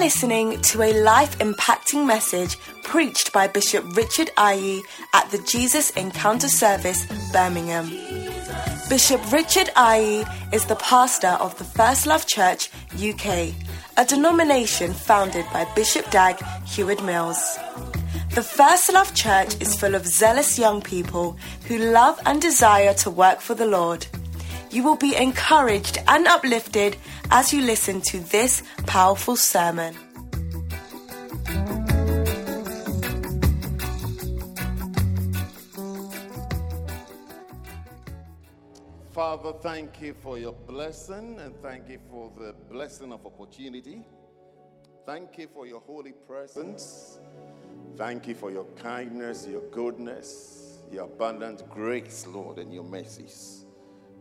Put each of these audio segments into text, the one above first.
listening to a life impacting message preached by Bishop Richard Aryee at the Jesus Encounter Service, Birmingham. Bishop Richard Aryee is the pastor of the First Love Church UK, a denomination founded by Bishop Dag Heward-Mills. The First Love Church is full of zealous young people who love and desire to work for the Lord. You will be encouraged and uplifted as you listen to this powerful sermon. Father, thank you for your blessing and thank you for the blessing of opportunity. Thank you for your holy presence. Thank you for your kindness, your goodness, your abundant grace, Lord, and your mercies.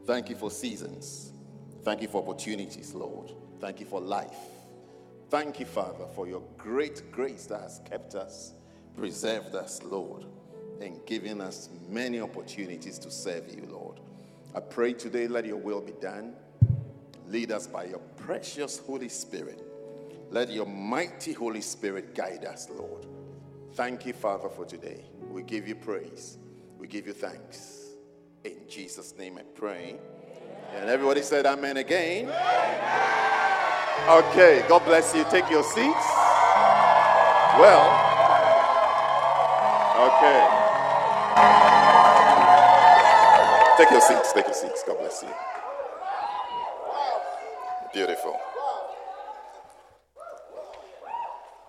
Thank you for seasons. Thank you for opportunities, Lord. Thank you for life. Thank you, Father, for your great grace that has kept us, preserved us, Lord, and given us many opportunities to serve you, Lord. I pray today, let your will be done. Lead us by your precious Holy Spirit. Let your mighty Holy Spirit guide us, Lord. Thank you, Father, for today. We give you praise. We give you thanks. In Jesus' name I pray. And everybody said amen again. Okay, God bless you. Take your seats. Well, okay. Take your seats. Take your seats. God bless you. Beautiful.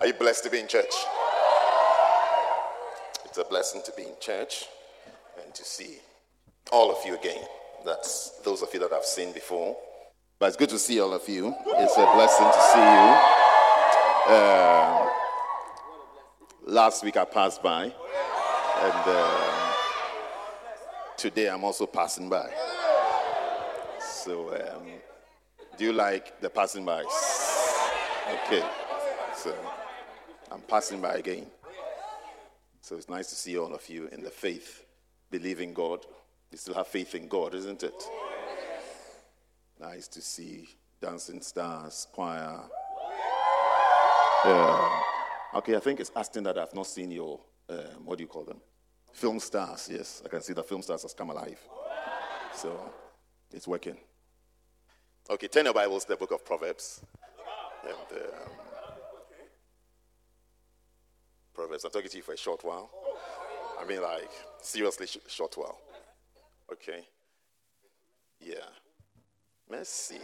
Are you blessed to be in church? It's a blessing to be in church and to see all of you again. That's those of you that I've seen before. But it's good to see all of you. It's a blessing to see you. Uh, last week I passed by, and uh, today I'm also passing by. So, um, do you like the passing by? Okay. So, I'm passing by again. So, it's nice to see all of you in the faith, believing God you still have faith in God, isn't it? Nice to see dancing stars, choir. Yeah. Okay, I think it's asking that I've not seen your, um, what do you call them? Film stars, yes. I can see the film stars has come alive. So it's working. Okay, turn your Bibles to the book of Proverbs. And, um, Proverbs. I'm talking to you for a short while. I mean, like, seriously, sh- short while. Okay. Yeah. Mercy.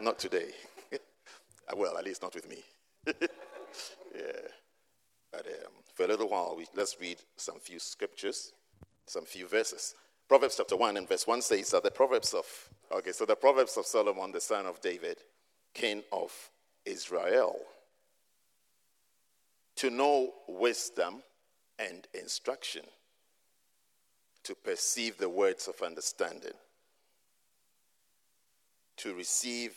Not today. well, at least not with me. yeah. But um, for a little while, we, let's read some few scriptures, some few verses. Proverbs chapter 1 and verse 1 says that the Proverbs of, okay, so the Proverbs of Solomon, the son of David, king of Israel. To know wisdom and instruction to perceive the words of understanding, to receive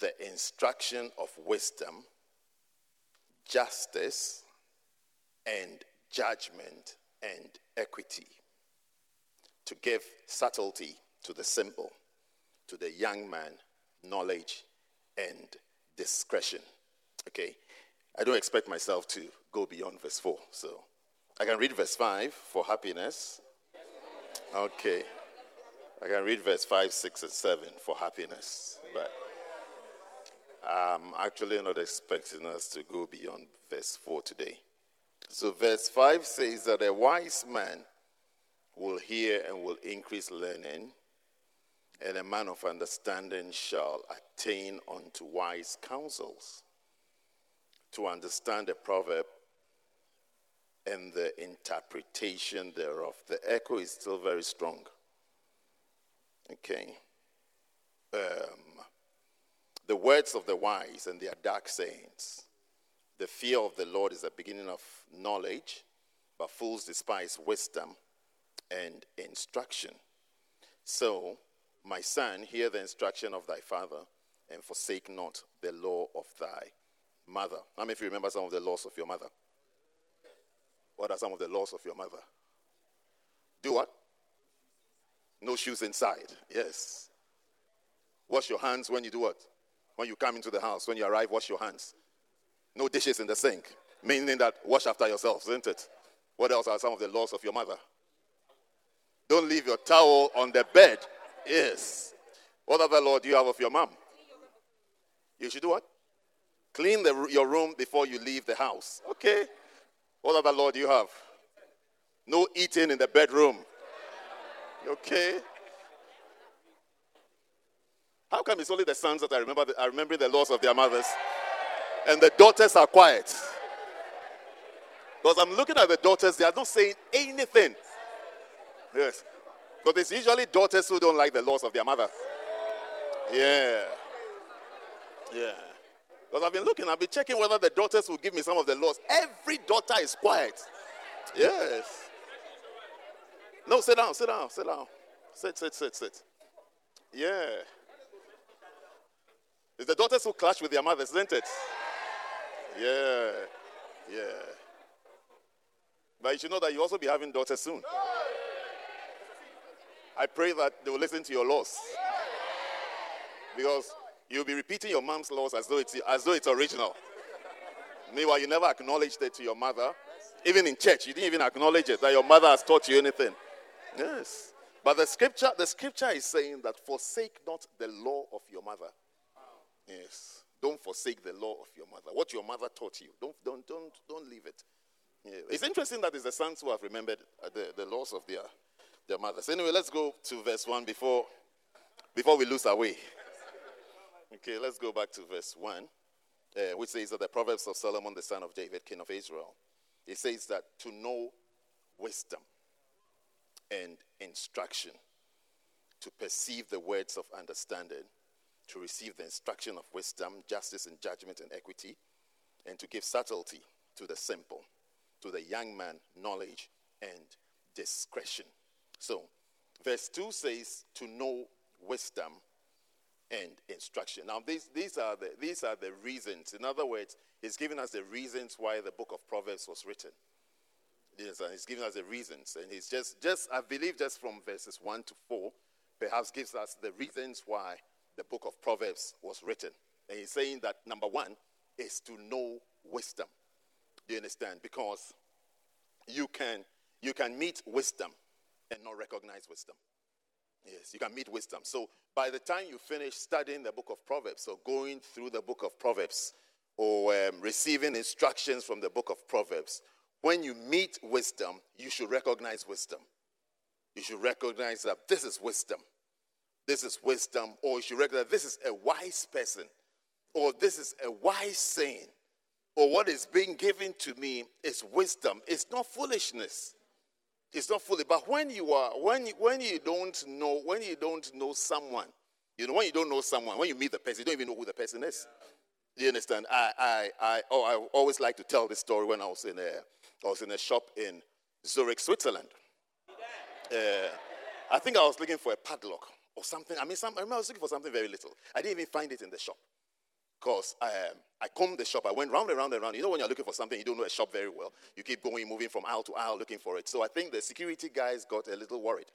the instruction of wisdom, justice, and judgment and equity, to give subtlety to the simple, to the young man, knowledge and discretion. Okay? I don't expect myself to go beyond verse 4, so I can read verse 5 for happiness, Okay. I can read verse 5, 6, and 7 for happiness, but I'm actually not expecting us to go beyond verse 4 today. So, verse 5 says that a wise man will hear and will increase learning, and a man of understanding shall attain unto wise counsels. To understand a proverb and the interpretation thereof. The echo is still very strong. Okay. Um, the words of the wise and their dark sayings. The fear of the Lord is the beginning of knowledge, but fools despise wisdom and instruction. So, my son, hear the instruction of thy father, and forsake not the law of thy mother. How many of you remember some of the laws of your mother? What are some of the laws of your mother? Do what? No shoes inside. Yes. Wash your hands when you do what? When you come into the house. When you arrive, wash your hands. No dishes in the sink, meaning that wash after yourself, isn't it? What else are some of the laws of your mother? Don't leave your towel on the bed. Yes. What other law do you have of your mom? You should do what? Clean the, your room before you leave the house. Okay. What other law do you have? No eating in the bedroom. Okay. How come it's only the sons that I remember the, are remembering the laws of their mothers, and the daughters are quiet? Because I'm looking at the daughters, they are not saying anything. Yes. Because it's usually daughters who don't like the laws of their mother. Yeah. Yeah. Because I've been looking, I've been checking whether the daughters will give me some of the laws. Every daughter is quiet. Yes. No, sit down, sit down, sit down. Sit, sit, sit, sit. Yeah. It's the daughters who clash with their mothers, isn't it? Yeah. Yeah. But you should know that you also be having daughters soon. I pray that they will listen to your laws. Because you'll be repeating your mom's laws as though it's, as though it's original. Meanwhile, you never acknowledged it to your mother. Even in church, you didn't even acknowledge it that your mother has taught you anything. Yes. But the scripture, the scripture is saying that forsake not the law of your mother. Yes. Don't forsake the law of your mother. What your mother taught you. Don't don't don't don't leave it. Yeah. It's interesting that it's the sons who have remembered uh, the, the laws of their their mothers. Anyway, let's go to verse 1 before before we lose our way. Okay, let's go back to verse 1, uh, which says that the Proverbs of Solomon, the son of David, king of Israel. It says that to know wisdom and instruction, to perceive the words of understanding, to receive the instruction of wisdom, justice, and judgment and equity, and to give subtlety to the simple, to the young man, knowledge and discretion. So, verse 2 says to know wisdom and instruction. Now, these, these, are the, these are the reasons. In other words, he's giving us the reasons why the book of Proverbs was written. He's giving us the reasons. And he's just, just, I believe, just from verses 1 to 4, perhaps gives us the reasons why the book of Proverbs was written. And he's saying that number one is to know wisdom. Do you understand? Because you can, you can meet wisdom and not recognize wisdom. Yes, you can meet wisdom. So by the time you finish studying the book of Proverbs or going through the book of Proverbs or um, receiving instructions from the book of Proverbs, when you meet wisdom, you should recognize wisdom. You should recognize that this is wisdom. This is wisdom. Or you should recognize this is a wise person. Or this is a wise saying. Or what is being given to me is wisdom. It's not foolishness. It's not fully. But when you are, when you, when you don't know, when you don't know someone, you know, when you don't know someone, when you meet the person, you don't even know who the person is. Do you understand? I, I, I, oh, I always like to tell this story when I was in a, I was in a shop in Zurich, Switzerland. Uh, I think I was looking for a padlock or something. I mean, some, I, I was looking for something very little. I didn't even find it in the shop. Because um, I combed the shop. I went round and round and round. You know, when you're looking for something, you don't know a shop very well. You keep going, moving from aisle to aisle looking for it. So I think the security guys got a little worried.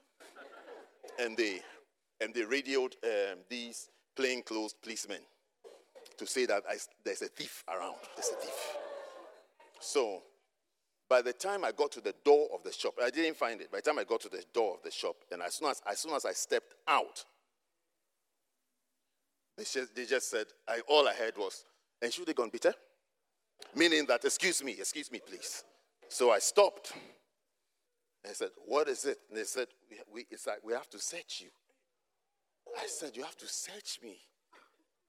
and they, and they radioed um, these plainclothes policemen to say that I, there's a thief around. There's a thief. So by the time I got to the door of the shop, I didn't find it. By the time I got to the door of the shop, and as soon as, as, soon as I stepped out, they just, they just said, I, all I heard was, and should they gone, Peter? Meaning that, excuse me, excuse me, please. So I stopped. I said, What is it? And they said, we, we, It's like we have to search you. I said, You have to search me.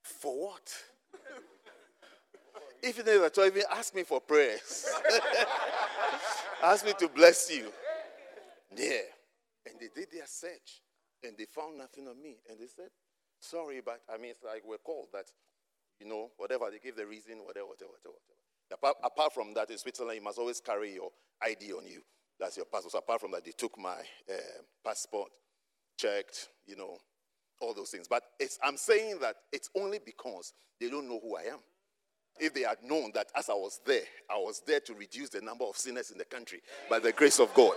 For what? Even they were even ask me for prayers. ask me to bless you. Yeah. And they did their search and they found nothing on me. And they said, Sorry, but I mean, it's like we're called that, you know, whatever, they give the reason, whatever, whatever, whatever. Apart, apart from that, in Switzerland, you must always carry your ID on you. That's your passport. So apart from that, they took my uh, passport, checked, you know, all those things. But I'm saying that it's only because they don't know who I am. If they had known that as I was there, I was there to reduce the number of sinners in the country by the grace of God.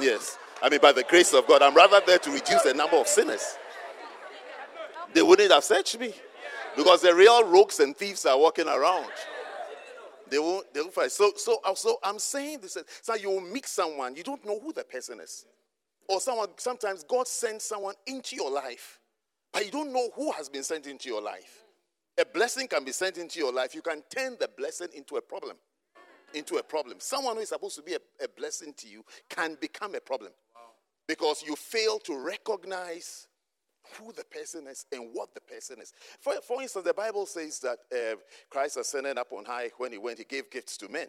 Yes. I mean, by the grace of God, I'm rather there to reduce the number of sinners they wouldn't have searched me because the real rogues and thieves are walking around. They won't, they won't fight. So, so, uh, so I'm saying this. So you will meet someone, you don't know who the person is. Or someone, sometimes God sends someone into your life, but you don't know who has been sent into your life. A blessing can be sent into your life. You can turn the blessing into a problem. Into a problem. Someone who is supposed to be a, a blessing to you can become a problem because you fail to recognize who the person is and what the person is. For, for instance, the Bible says that uh, Christ ascended up on high when he went, he gave gifts to men.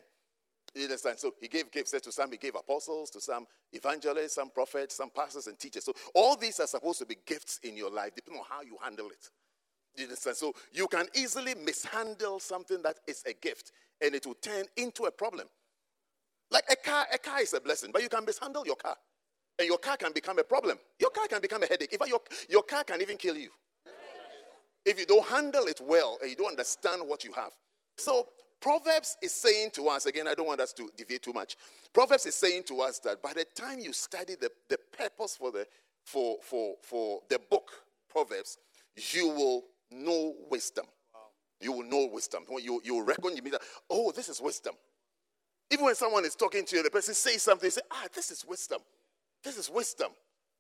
You understand? So he gave gifts to some, he gave apostles, to some evangelists, some prophets, some pastors and teachers. So all these are supposed to be gifts in your life, depending on how you handle it. You understand? So you can easily mishandle something that is a gift and it will turn into a problem. Like a car, a car is a blessing, but you can mishandle your car. And your car can become a problem. Your car can become a headache. In fact, your, your car can even kill you. If you don't handle it well and you don't understand what you have. So, Proverbs is saying to us, again, I don't want us to deviate too much. Proverbs is saying to us that by the time you study the, the purpose for the, for, for, for the book, Proverbs, you will know wisdom. You will know wisdom. You, you reckon, you mean that, oh, this is wisdom. Even when someone is talking to you, the person says something, you say, ah, this is wisdom. This is wisdom.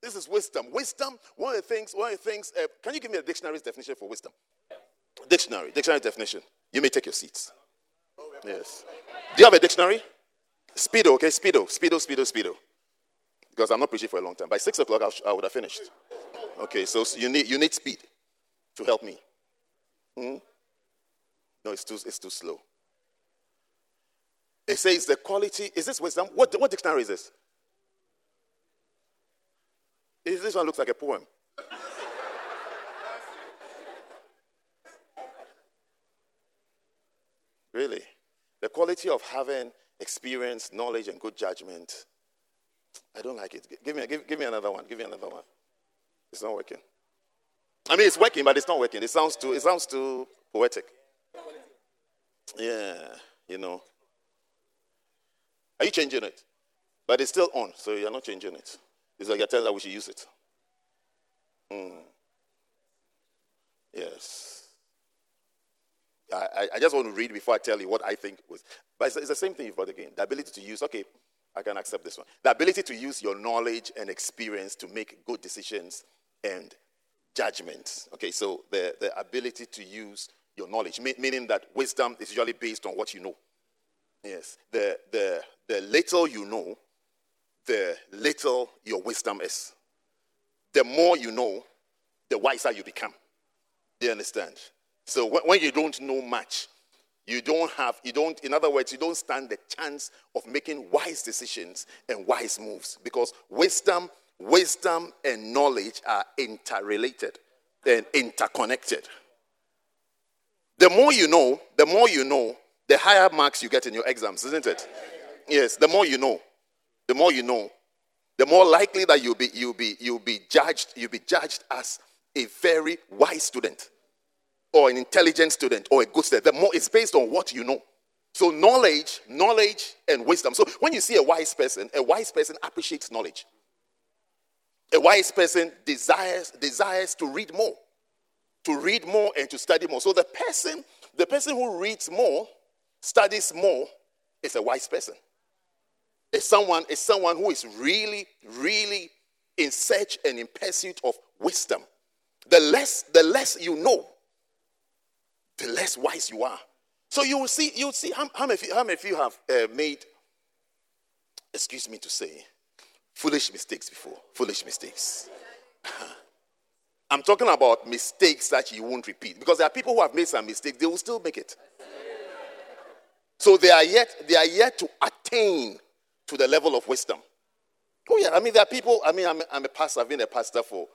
This is wisdom. Wisdom, one of the things, one of the things, uh, can you give me a dictionary's definition for wisdom? Dictionary, dictionary definition. You may take your seats. Yes. Do you have a dictionary? Speedo, okay? Speedo, speedo, speedo, speedo. Because I'm not preaching for a long time. By six o'clock, I would have finished. Okay, so you need, you need speed to help me. Hmm? No, it's too, it's too slow. It says the quality. Is this wisdom? What, what dictionary is this? This one looks like a poem. really? The quality of having experience, knowledge, and good judgment. I don't like it. Give me, give, give me another one. Give me another one. It's not working. I mean, it's working, but it's not working. It sounds too, it sounds too poetic. Yeah, you know. Are you changing it? But it's still on, so you're not changing it. It's like you're telling that we should use it. Mm. Yes. I, I just want to read before I tell you what I think was. But it's, it's the same thing you've got again. The ability to use, okay, I can accept this one. The ability to use your knowledge and experience to make good decisions and judgments. Okay, so the, the ability to use your knowledge, meaning that wisdom is usually based on what you know. Yes. The, the, the little you know the little your wisdom is. The more you know, the wiser you become. Do you understand? So when you don't know much, you don't have, you don't, in other words, you don't stand the chance of making wise decisions and wise moves because wisdom, wisdom and knowledge are interrelated and interconnected. The more you know, the more you know, the higher marks you get in your exams, isn't it? Yes, the more you know the more you know, the more likely that you'll be, you'll be, you'll be judged, you'll be judged as a very wise student or an intelligent student or a good student. The more it's based on what you know. So knowledge, knowledge and wisdom. So when you see a wise person, a wise person appreciates knowledge. A wise person desires desires to read more, to read more and to study more. So the person, the person who reads more, studies more, is a wise person is someone is someone who is really, really in search and in pursuit of wisdom. The less, the less you know, the less wise you are. So you will see, you will see how, how, many, how many of you have uh, made, excuse me to say, foolish mistakes before? Foolish mistakes. I'm talking about mistakes that you won't repeat. Because there are people who have made some mistakes, they will still make it. So they are yet, they are yet to attain to the level of wisdom. Oh, yeah. I mean, there are people, I mean, I'm, I'm a pastor. I've been a pastor for,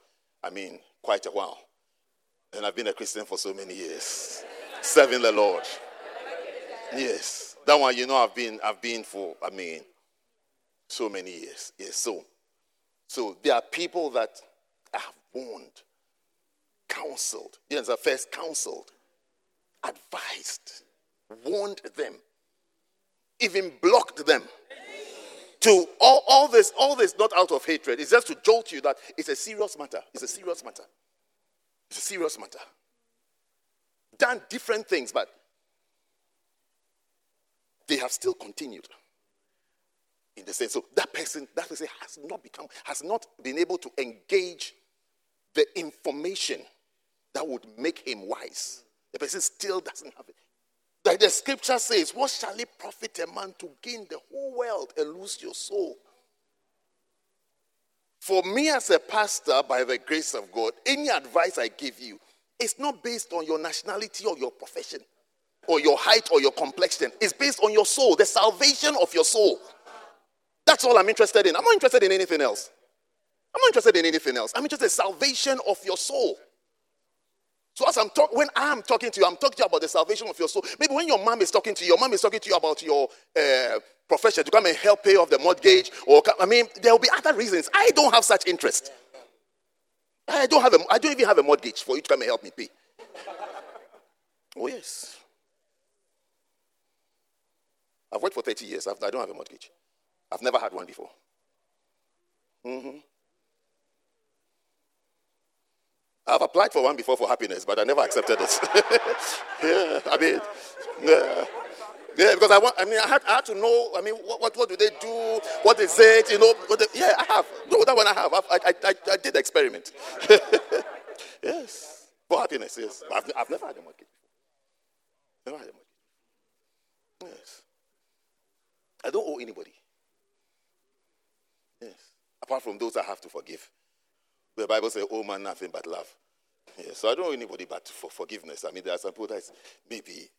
I mean, quite a while. And I've been a Christian for so many years, serving the Lord. Yes. That one, you know, I've been, I've been for, I mean, so many years. Yes. So, so there are people that have warned, counseled. Yes, I first counseled, advised, warned them, even blocked them to all, all this, all this not out of hatred. It's just to jolt you that it's a serious matter. It's a serious matter. It's a serious matter. Done different things, but they have still continued in the sense. So that person, that person has not become, has not been able to engage the information that would make him wise. The person still doesn't have it. Like the scripture says, What shall it profit a man to gain the whole world and lose your soul? For me, as a pastor, by the grace of God, any advice I give you is not based on your nationality or your profession or your height or your complexion. It's based on your soul, the salvation of your soul. That's all I'm interested in. I'm not interested in anything else. I'm not interested in anything else. I'm interested in salvation of your soul. So as I'm talking, when I'm talking to you, I'm talking to you about the salvation of your soul. Maybe when your mom is talking to you, your mom is talking to you about your uh, profession to come and help pay off the mortgage, or I mean, there will be other reasons. I don't have such interest. I don't have a, I don't even have a mortgage for you to come and help me pay. Oh yes, I've worked for 30 years. I've, I do not have a mortgage. I've never had one before. Mm-hmm. I've applied for one before for happiness, but I never accepted it. yeah, I mean, yeah. Yeah, because I want. I mean, I had, I had to know. I mean, what, what, what do they do? What is it? You know? Yeah, I have. No, that one I have. I, I, I, I did experiment. yes, for happiness. Yes, I've, I've never had a mortgage. Never had a mortgage. Yes, I don't owe anybody. Yes, apart from those I have to forgive. The Bible says, "Oh man, nothing but love." Yes, so I don't know anybody but for forgiveness. I mean, there are some people that maybe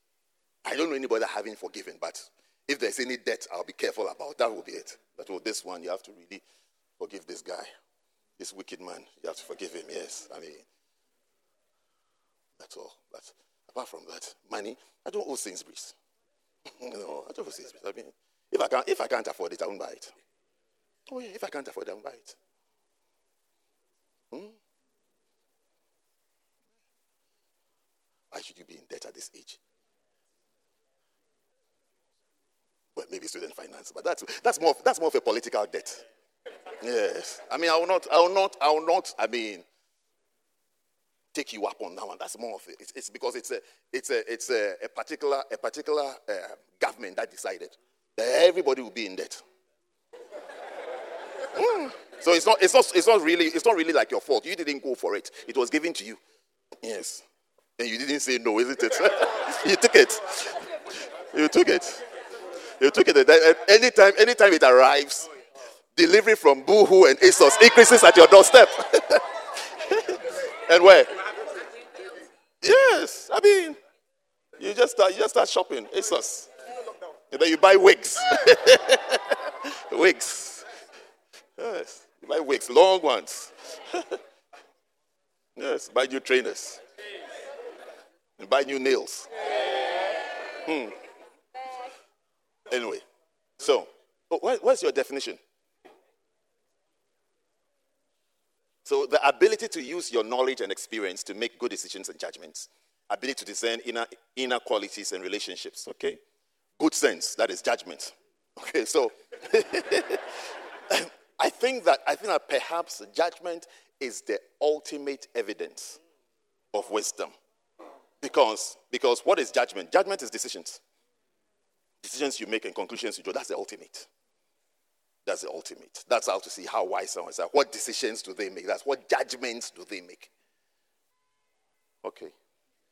I don't know anybody having forgiven, but if there's any debt, I'll be careful about. That will be it. But with this one, you have to really forgive this guy, this wicked man. You have to forgive him. Yes, I mean, that's all. But apart from that, money, I don't owe Sainsbury's. no, I don't owe Sainsbury's. I mean, if I can't, if I can't afford it, I won't buy it. Oh yeah, if I can't afford it, I won't buy it. Hmm? Why should you be in debt at this age? Well, maybe student finance, but that's that's more that's more of a political debt. Yes, I mean, I will not, I will not, I will not. I mean, take you up on that one. That's more of it. It's, it's because it's a it's a it's a, a particular a particular uh, government that decided that everybody will be in debt. So it's not, it's, not, it's, not really, it's not really like your fault. You didn't go for it, it was given to you. Yes. And you didn't say no, isn't it? you took it. You took it. You took it. Anytime, anytime it arrives, delivery from Boohoo and ASOS increases at your doorstep. and where? Yes. I mean, you just start, you just start shopping. ASOS. And then you buy wigs. wigs. Yes. Buy wigs, long ones. yes, buy new trainers. And buy new nails. Hmm. Anyway, so oh, what's your definition? So, the ability to use your knowledge and experience to make good decisions and judgments, ability to discern inner, inner qualities and relationships, okay? Good sense, that is judgment. Okay, so I think that I think that perhaps judgment is the ultimate evidence of wisdom. Because, because what is judgment? Judgment is decisions. Decisions you make and conclusions you draw. That's the ultimate. That's the ultimate. That's how to see how wise someone is. What decisions do they make? That's what judgments do they make? Okay.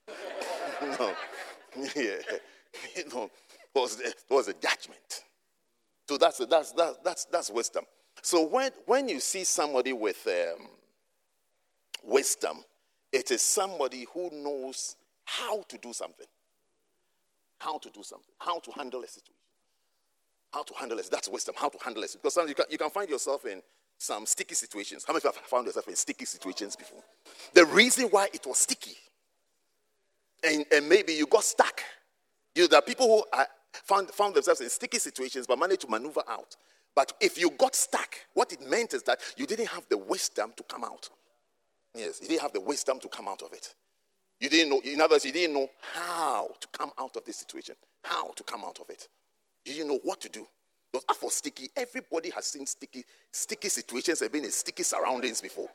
no. yeah. You know, what was the, what was the judgment? So that's, that's, that's, that's, that's wisdom. So when, when you see somebody with um, wisdom, it is somebody who knows how to do something. How to do something. How to handle a situation. How to handle it. That's wisdom. How to handle it. Because sometimes you can, you can find yourself in some sticky situations. How many of you have found yourself in sticky situations before? The reason why it was sticky, and, and maybe you got stuck. You, know, there are people who are, found, found themselves in sticky situations but managed to maneuver out. But if you got stuck, what it meant is that you didn't have the wisdom to come out. Yes, you didn't have the wisdom to come out of it. You didn't know, in other words, you didn't know how to come out of this situation, how to come out of it. You didn't know what to do. Because for sticky, everybody has seen sticky, sticky situations have been in sticky surroundings before.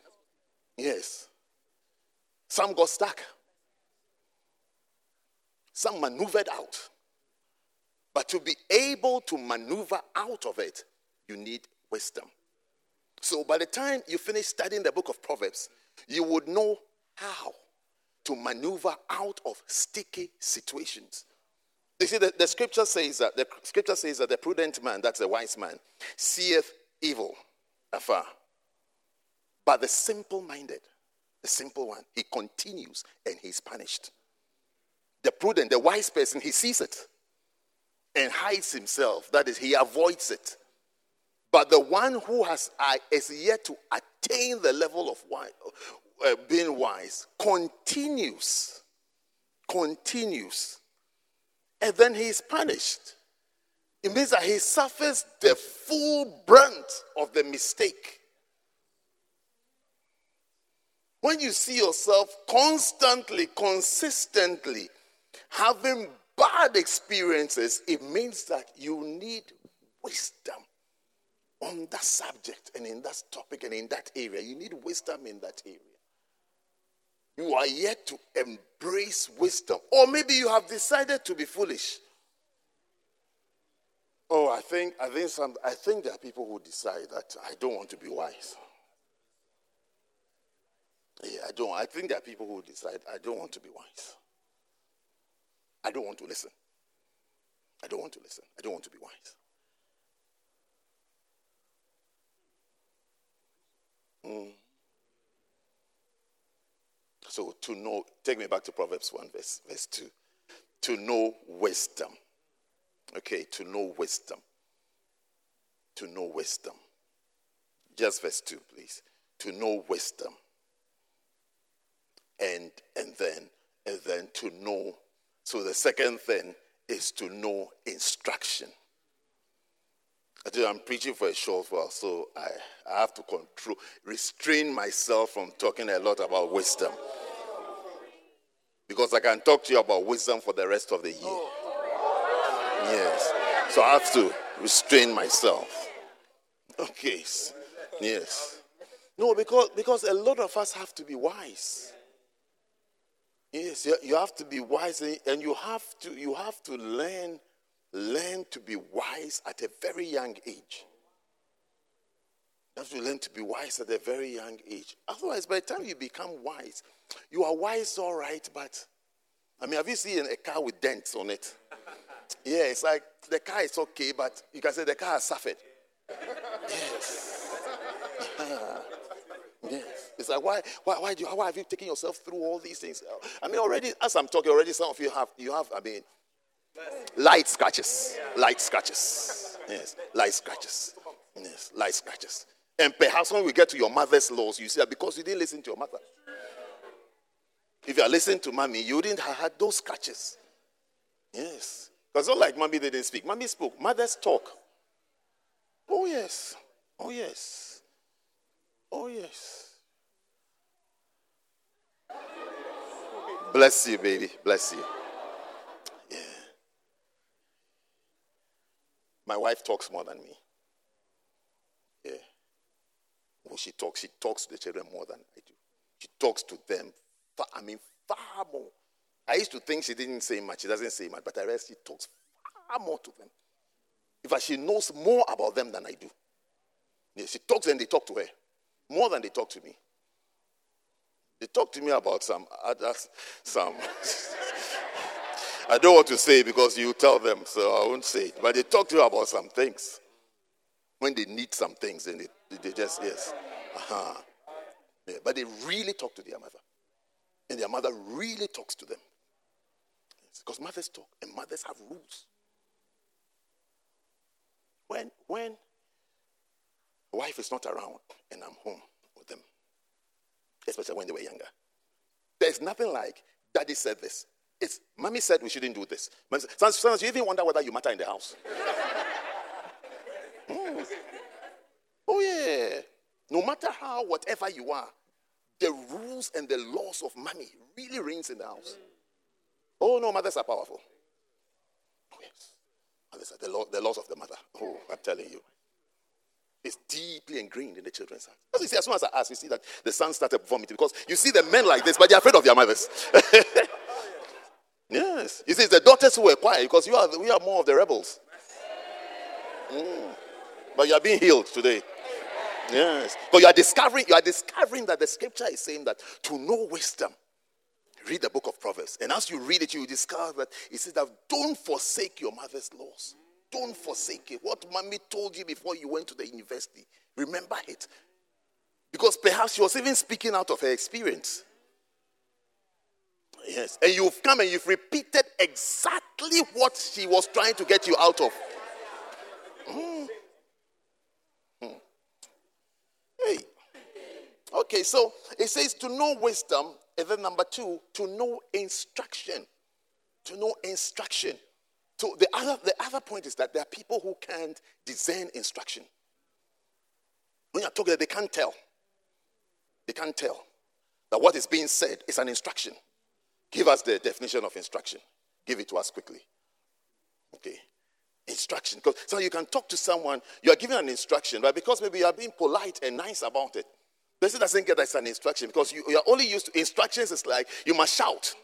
Yes. Some got stuck. Some maneuvered out. But to be able to maneuver out of it, you need wisdom. So by the time you finish studying the book of Proverbs, you would know how to maneuver out of sticky situations. You see, the, the scripture says that the scripture says that the prudent man, that's the wise man, seeth evil afar. But the simple minded, the simple one, he continues and he's punished. The prudent, the wise person, he sees it and hides himself. That is, he avoids it. But the one who has uh, is yet to attain the level of wise, uh, being wise continues, continues, and then he is punished. It means that he suffers the full brunt of the mistake. When you see yourself constantly, consistently having bad experiences, it means that you need wisdom on that subject and in that topic and in that area. You need wisdom in that area. You are yet to embrace wisdom. Or maybe you have decided to be foolish. Oh, I think I think some I think there are people who decide that I don't want to be wise. Yeah, I don't. I think there are people who decide I don't want to be wise. I don't want to listen. I don't want to listen. I don't want to be wise. Mm. So to know, take me back to Proverbs 1, verse, verse 2. To know wisdom. Okay, to know wisdom. To know wisdom. Just verse 2, please. To know wisdom. And and then and then to know. So the second thing is to know instruction. I'm preaching for a short while, so I, I have to control, restrain myself from talking a lot about wisdom. Because I can talk to you about wisdom for the rest of the year. Yes. So I have to restrain myself. Okay. Yes. No, because, because a lot of us have to be wise. Yes, you have to be wise and you have to you have to learn learn to be wise at a very young age. You have to learn to be wise at a very young age. Otherwise, by the time you become wise, you are wise, all right, but I mean, have you seen a car with dents on it? Yeah, it's like the car is okay, but you can say the car has suffered. Yes. yes. It's like why why why, do you, why have you taken yourself through all these things? I mean, already as I'm talking, already some of you have you have I mean light scratches, light scratches. Yes, light scratches. Yes, light scratches. And perhaps when we get to your mother's laws, you see that because you didn't listen to your mother. If you are listening to mommy, you didn't have had those scratches. Yes. Because not like mommy they didn't speak. Mommy spoke. Mothers talk. Oh, yes. Oh, yes. Oh, yes. Bless you, baby. Bless you. My wife talks more than me. Yeah. When she talks, she talks to the children more than I do. She talks to them far, I mean, far more. I used to think she didn't say much. She doesn't say much, but I realize she talks far more to them. In fact, she knows more about them than I do. Yeah, she talks and they talk to her more than they talk to me. They talk to me about some other, some. I don't want to say because you tell them, so I won't say it. But they talk to you about some things. When they need some things, and they, they just, yes. Uh-huh. Yeah, but they really talk to their mother. And their mother really talks to them. because mothers talk and mothers have rules. When when wife is not around and I'm home with them, especially when they were younger, there's nothing like daddy said this. It's mommy said we shouldn't do this. Sometimes, you even wonder whether you matter in the house. mm. Oh yeah. No matter how, whatever you are, the rules and the laws of money really reigns in the house. Oh no, mothers are powerful. Oh yes, mothers are the, law, the laws of the mother. Oh, I'm telling you, it's deeply ingrained in the children's heart. As you see, as soon as I ask, you see that the sons started vomiting because you see the men like this, but they're afraid of their mothers. yes, see, it's the daughters who were quiet because you are, we are more of the rebels. Mm. But you are being healed today. Yes. Because you are discovering, you are discovering that the scripture is saying that to know wisdom, read the book of Proverbs. And as you read it, you discover that it says that don't forsake your mother's laws. Don't forsake it. What mommy told you before you went to the university, remember it. Because perhaps she was even speaking out of her experience. Yes. And you've come and you've repeated exactly what she was trying to get you out of. Mm. Hey. Okay, so it says to know wisdom, and then number two, to know instruction. To know instruction. So the other, the other point is that there are people who can't discern instruction. When you're talking, they can't tell. They can't tell that what is being said is an instruction. Give us the definition of instruction. Give it to us quickly. Okay. Instruction. So you can talk to someone, you are giving an instruction, but because maybe you are being polite and nice about it, person doesn't get that as an instruction because you, you are only used to instructions. It's like you must shout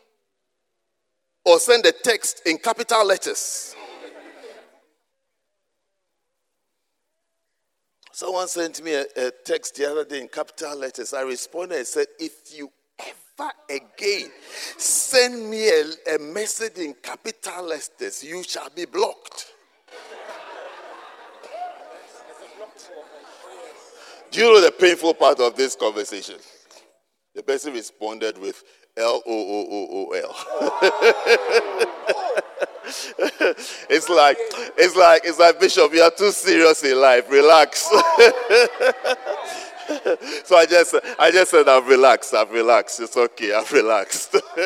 or send a text in capital letters. Someone sent me a, a, text the other day in capital letters. I responded and said, If you ever again send me a, a message in capital letters, you shall be blocked. Do you know the painful part of this conversation? The person responded with L O O O O L. It's like it's like it's like Bishop, you are too serious in life. Relax. so I just I just said I've relaxed, I've relaxed. It's okay, I've relaxed.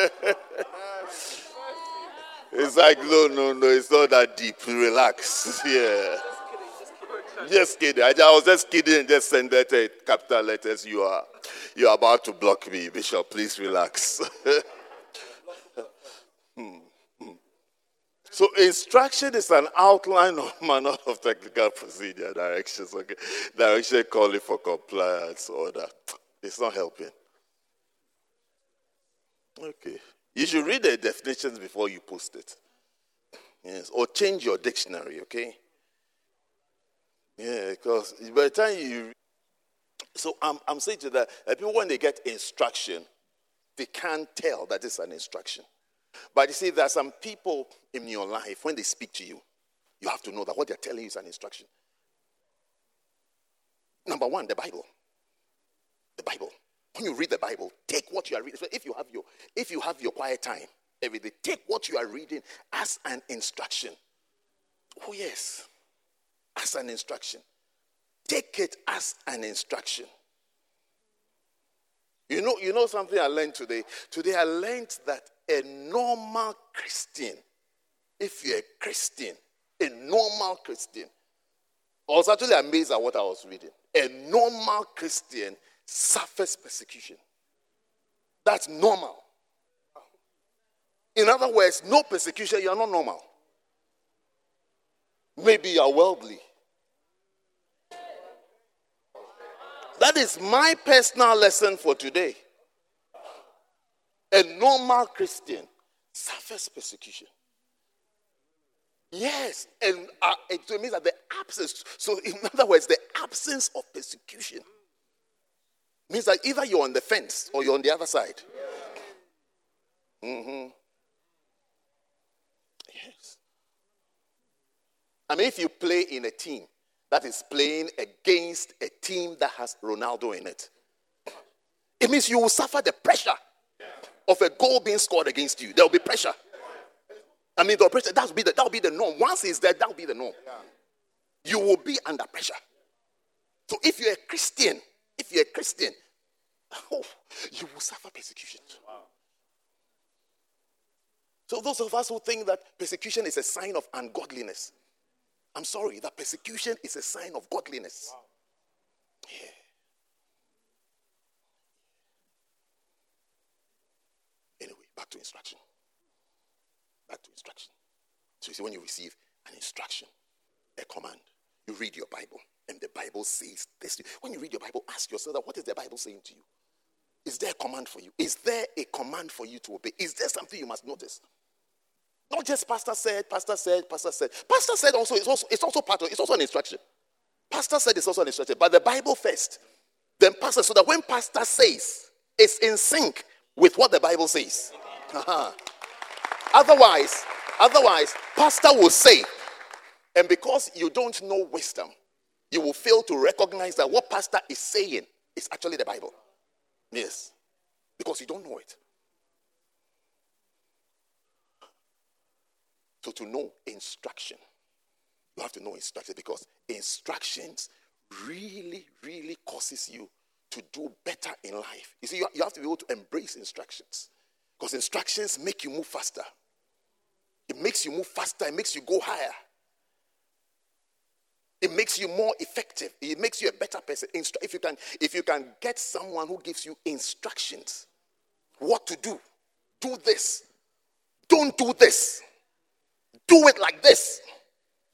it's like no no no, it's not that deep. Relax. Yeah. Just kidding. I, was just kidding just send that in capital letters. You are, you are about to block me, Bishop. Please relax. Hmm, hmm. So instruction is an outline of manual of technical procedure, directions, okay? Direction calling for compliance, order. It's not helping. Okay. You should read the definitions before you post it. Yes. Or change your dictionary, okay? Yeah, because by the time you. So I'm, I'm saying to that, that people, when they get instruction, they can't tell that it's an instruction. But you see, there are some people in your life, when they speak to you, you have to know that what they're telling you is an instruction. Number one, the Bible. The Bible. When you read the Bible, take what you are reading. So if you have your if you have your quiet time every day, take what you are reading as an instruction. Oh yes as an instruction. Take it as an instruction. You know, you know something I learned today? Today I learned that a normal Christian, if you're a Christian, a normal Christian, I was actually amazed at what I was reading. A normal Christian suffers persecution. That's normal. In other words, no persecution, you're not normal. Maybe you're worldly. That is my personal lesson for today. A normal Christian suffers persecution. Yes, and uh, it means that the absence, so in other words, the absence of persecution means that either you're on the fence or you're on the other side. Mm-hmm. Yes. I mean, if you play in a team that is playing against a team that has Ronaldo in it. It means you will suffer the pressure of a goal being scored against you. There will be pressure. I mean, the pressure that will be the that will be the norm. Once it's there, that will be the norm. You will be under pressure. So if you're a Christian, if you're a Christian, oh, you will suffer persecution. So those of us who think that persecution is a sign of ungodliness, I'm sorry, that persecution is a sign of godliness. Wow. Yeah. Anyway, back to instruction. Back to instruction. So you see, when you receive an instruction, a command, you read your Bible, and the Bible says this. When you read your Bible, ask yourself that what is the Bible saying to you? Is there a command for you? Is there a command for you to obey? Is there something you must notice? Not just pastor said, pastor said, pastor said. Pastor said also it's also it's also part of it's also an instruction. Pastor said it's also an instruction, but the Bible first. Then pastor, so that when pastor says, it's in sync with what the Bible says. otherwise, otherwise, pastor will say, and because you don't know wisdom, you will fail to recognize that what pastor is saying is actually the Bible. Yes. Because you don't know it. So to know instruction, you have to know instruction because instructions really, really causes you to do better in life. You see, you have to be able to embrace instructions because instructions make you move faster. It makes you move faster, it makes you go higher. It makes you more effective. It makes you a better person. If you can, if you can get someone who gives you instructions, what to do, do this, don't do this. Do it like this.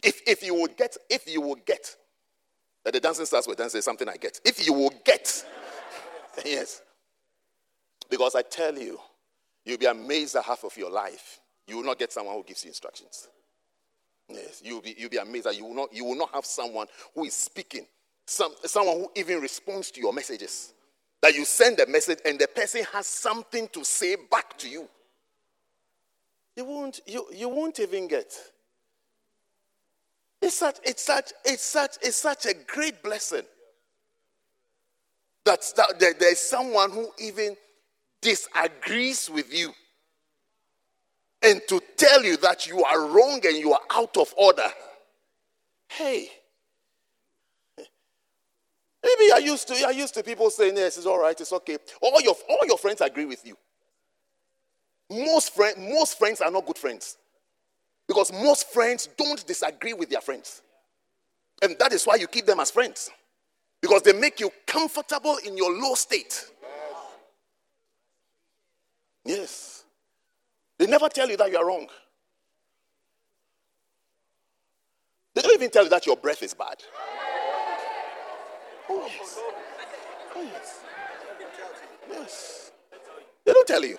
If, if you would get, if you would get, that the dancing starts with dancing, something I get. If you will get, yes. Because I tell you, you'll be amazed at half of your life. You will not get someone who gives you instructions. Yes, you'll be, you'll be amazed that you will, not, you will not have someone who is speaking, some, someone who even responds to your messages. That you send a message and the person has something to say back to you you won't, you, you won't even get. It's such, it's such, it's such, it's such a great blessing that, that there's someone who even disagrees with you and to tell you that you are wrong and you are out of order. Hey, maybe I used to I used to people saying yes, it's all right, it's okay. All your all your friends agree with you. Most, friend, most friends are not good friends. Because most friends don't disagree with their friends. And that is why you keep them as friends. Because they make you comfortable in your low state. Yes. They never tell you that you are wrong. They don't even tell you that your breath is bad. Oh, yes. Oh, yes. Yes. They don't tell you.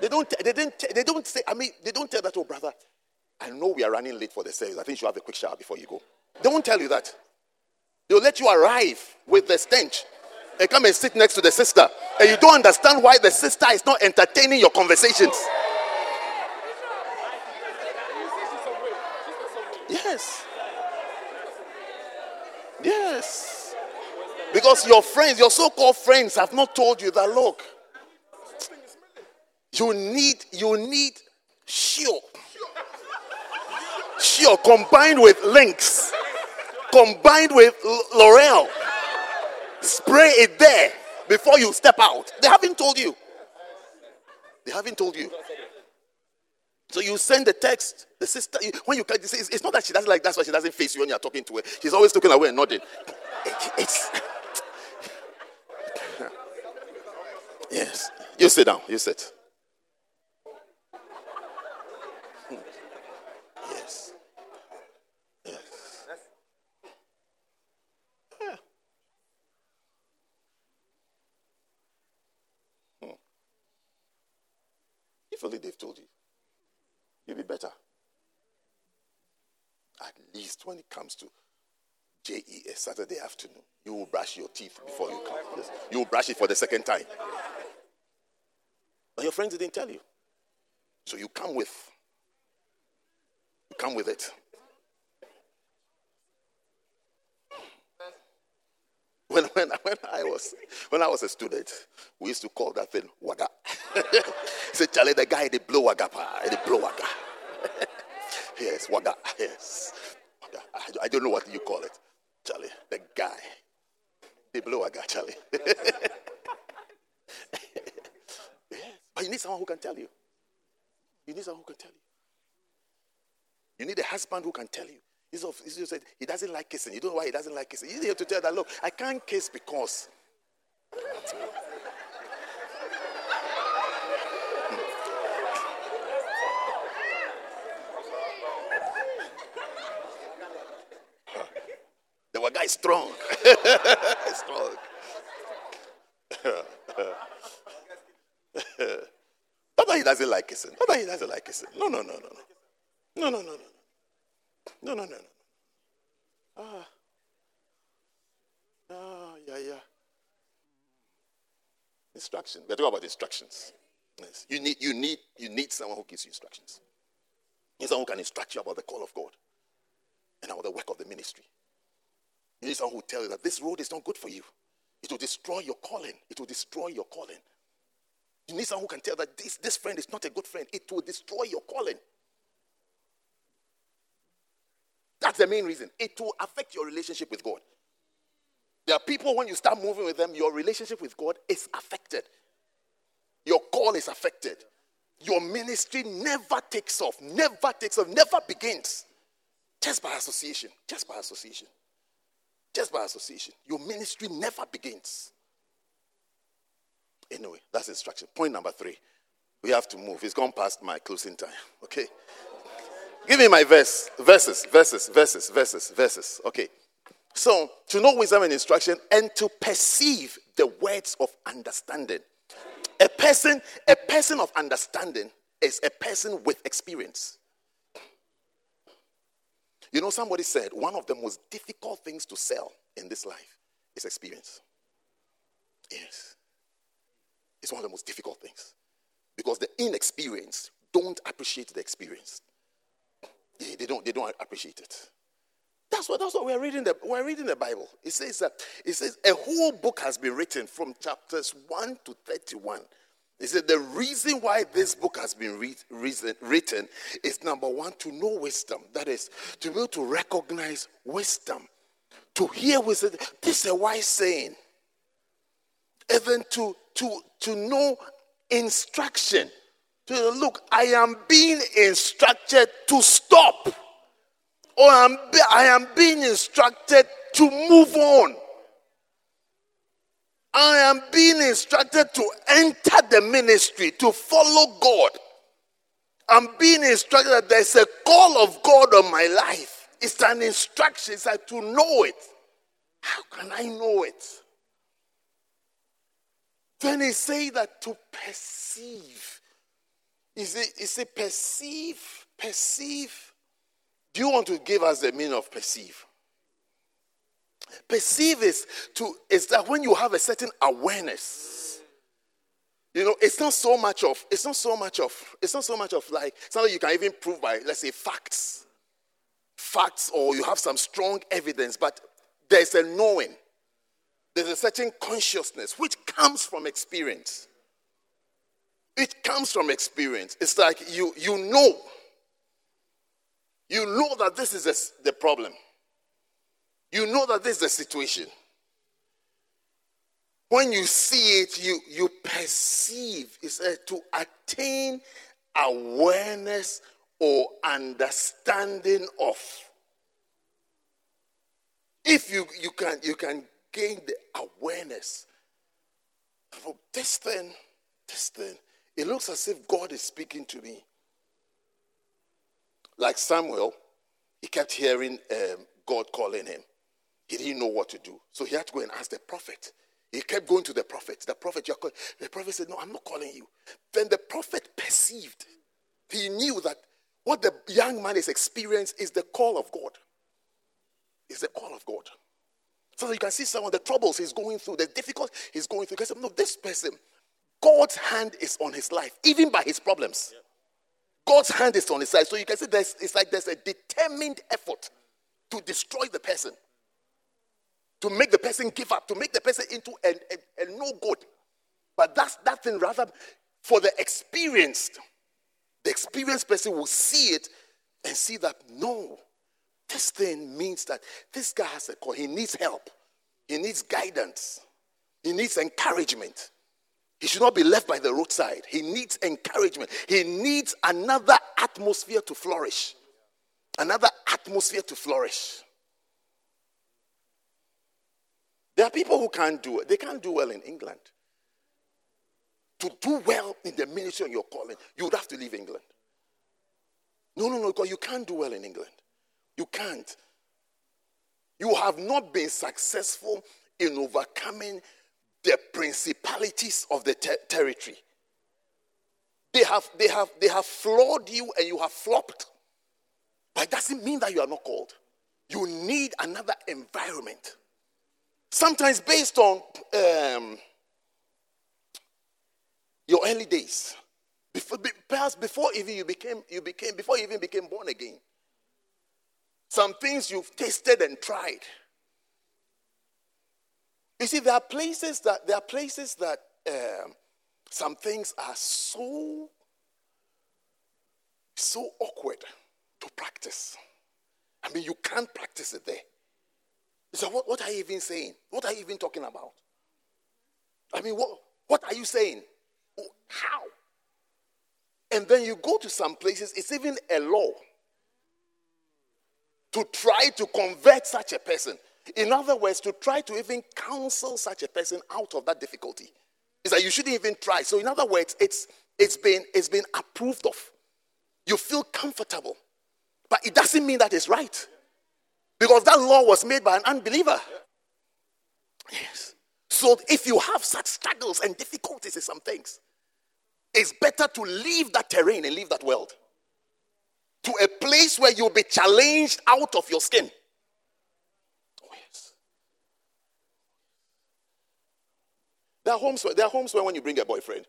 They don't, they, didn't, they don't say, I mean, they don't tell that, oh, brother, I know we are running late for the service. I think you have a quick shower before you go. They won't tell you that. They'll let you arrive with the stench and come and sit next to the sister. And you don't understand why the sister is not entertaining your conversations. Yes. Yes. Because your friends, your so called friends, have not told you that, look, you need, you need sure. Sure, combined with Lynx, combined with L'Oreal. Spray it there before you step out. They haven't told you. They haven't told you. So you send the text, the sister, when you it's, it's not that she doesn't like that's why she doesn't face you when you're talking to her. She's always looking away and nodding. It's yes. You sit down. You sit. If only they've told you, you'll be better. At when it comes to JES Saturday afternoon, you will brush your teeth before you come. Yes. You will brush it for the second time. But your friends didn't tell you. So you come with. You come with it. When, when, when, I was, when I was a student, we used to call that thing waga. Say, Charlie, the guy, they blow waga, they blow waga. yes, waga, yes. I, don't know what you call it. Charlie, the guy. the blow waga, Charlie. But you need someone who can tell you. You need someone who can tell you. You need a husband who can tell you. He said he doesn't like kissing. You don't know why he doesn't like kissing. You need to tell that, look, I can't kiss because. Is strong. strong. That's why he doesn't like kissing. Not that he doesn't like kissing. No, no, no, no, no. No, no, no, no. No, no, no, no. Ah. Ah, yeah, yeah. Instruction. We're talking about instructions. Yes. You need, you need, you need someone who gives you instructions. You need someone who can instruct you about the call of God and about the work of the ministry. You need someone who tell you that this road is not good for you. It will destroy your calling. It will destroy your calling. You need someone who can tell that this, this friend is not a good friend. It will destroy your calling. That's the main reason. It will affect your relationship with God. There are people, when you start moving with them, your relationship with God is affected. Your call is affected. Your ministry never takes off, never takes off, never begins. Just by association. Just by association. Just by association. Your ministry never begins. Anyway, that's instruction. Point number three. We have to move. It's gone past my closing time. Okay. Give me my verse. Verses, verses, verses, verses, verses. Okay. So, to know wisdom and instruction and to perceive the words of understanding. A person, a person of understanding is a person with experience. You know, somebody said one of the most difficult things to sell in this life is experience. Yes. It's one of the most difficult things. Because the inexperienced don't appreciate the experience. Yeah, they don't, they don't appreciate it. That's what, that's what we're reading. The, we're reading the Bible. It says that it says a whole book has been written from chapters 1 to 31. He said the reason why this book has been re- reason, written is number one, to know wisdom. That is, to be able to recognize wisdom. To hear wisdom. This is a wise saying. Even to, to, to know instruction. To look, I am being instructed to stop. Or I'm, I am being instructed to move on. I am being instructed to enter the ministry, to follow God. I'm being instructed that there's a call of God on my life. It's an instruction. It's like to know it. How can I know it? Then he say that to perceive. Is it is it perceive, perceive. Do you want to give us the meaning of perceive? Perceive is to is that when you have a certain awareness. You know, it's not so much of it's not so much of it's not so much of like something you can even prove by let's say facts. Facts or you have some strong evidence, but there's a knowing. There's a certain consciousness which comes from experience. It comes from experience. It's like you you know. You know that this is the problem. You know that this is the situation. When you see it, you, you perceive. It's to attain awareness or understanding of. If you, you, can, you can gain the awareness of this thing, this thing, it looks as if God is speaking to me. Like Samuel, he kept hearing um, God calling him. He didn't know what to do. So he had to go and ask the prophet. He kept going to the prophet. The prophet, the prophet said, No, I'm not calling you. Then the prophet perceived. He knew that what the young man is experiencing is the call of God. Is the call of God. So you can see some of the troubles he's going through, the difficulties he's going through. Because no, this person, God's hand is on his life, even by his problems. God's hand is on his side. So you can see there's, it's like there's a determined effort to destroy the person to make the person give up, to make the person into a, a, a no good. But that's that thing rather for the experienced. The experienced person will see it and see that no, this thing means that this guy has a call. He needs help. He needs guidance. He needs encouragement. He should not be left by the roadside. He needs encouragement. He needs another atmosphere to flourish. Another atmosphere to flourish. There are people who can't do it. They can't do well in England. To do well in the ministry and your calling, you would have to leave England. No, no, no, because you can't do well in England. You can't. You have not been successful in overcoming the principalities of the ter- territory. they have, they have, they have flawed you and you have flopped. But it doesn't mean that you are not called. You need another environment. Sometimes based on um, your early days. Before, perhaps before even you became, you became, before you even became born again. Some things you've tasted and tried. You see, there are places that there are places that um, some things are so so awkward to practice. I mean, you can't practice it there. So, what, what are you even saying? What are you even talking about? I mean, what, what are you saying? How? And then you go to some places, it's even a law to try to convert such a person. In other words, to try to even counsel such a person out of that difficulty. Is that you shouldn't even try. So, in other words, it's, it's, been, it's been approved of. You feel comfortable. But it doesn't mean that it's right. Because that law was made by an unbeliever. Yes. So if you have such struggles and difficulties in some things, it's better to leave that terrain and leave that world to a place where you'll be challenged out of your skin. Oh, yes. There are homes where, there are homes where when you bring a boyfriend,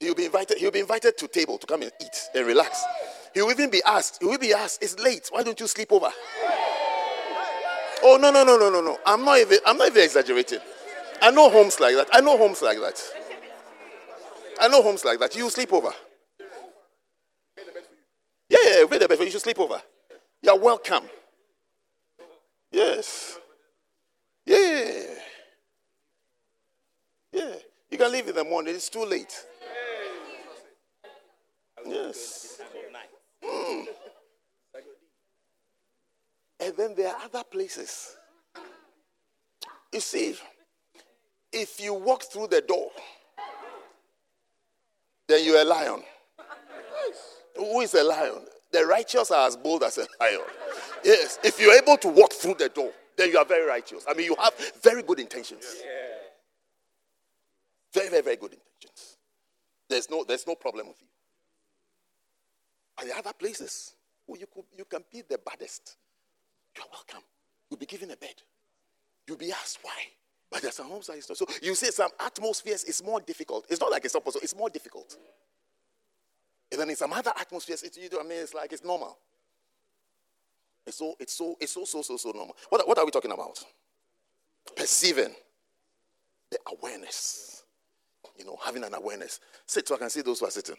he'll be invited, he'll be invited to table to come and eat and relax. He'll even be asked, he will be asked, it's late, why don't you sleep over? Oh no, no, no, no, no, no. I'm not even I'm not even exaggerating. I know homes like that. I know homes like that. I know homes like that. You sleep over. Yeah, yeah, wait a minute. You should sleep over. You're welcome. Yes. Yeah. Yeah. You can leave in the morning. It's too late. Yes. And then there are other places. You see, if you walk through the door, then you're a lion. Who is a lion? The righteous are as bold as a lion. Yes, if you're able to walk through the door, then you are very righteous. I mean, you have very good intentions. Very, very, very good intentions. There's no, there's no problem with you. And the other places, well, you, could, you can be the baddest. You're welcome. You'll be given a bed. You'll be asked why. But there's some homes that is not. So you see, some atmospheres is more difficult. It's not like it's opposite, it's more difficult. And then in some other atmospheres, you know, I mean, it's like it's normal. It's so, it's so, it's so, so, so, so normal. What, what are we talking about? Perceiving the awareness. You know, having an awareness. Sit so I can see those who are sitting.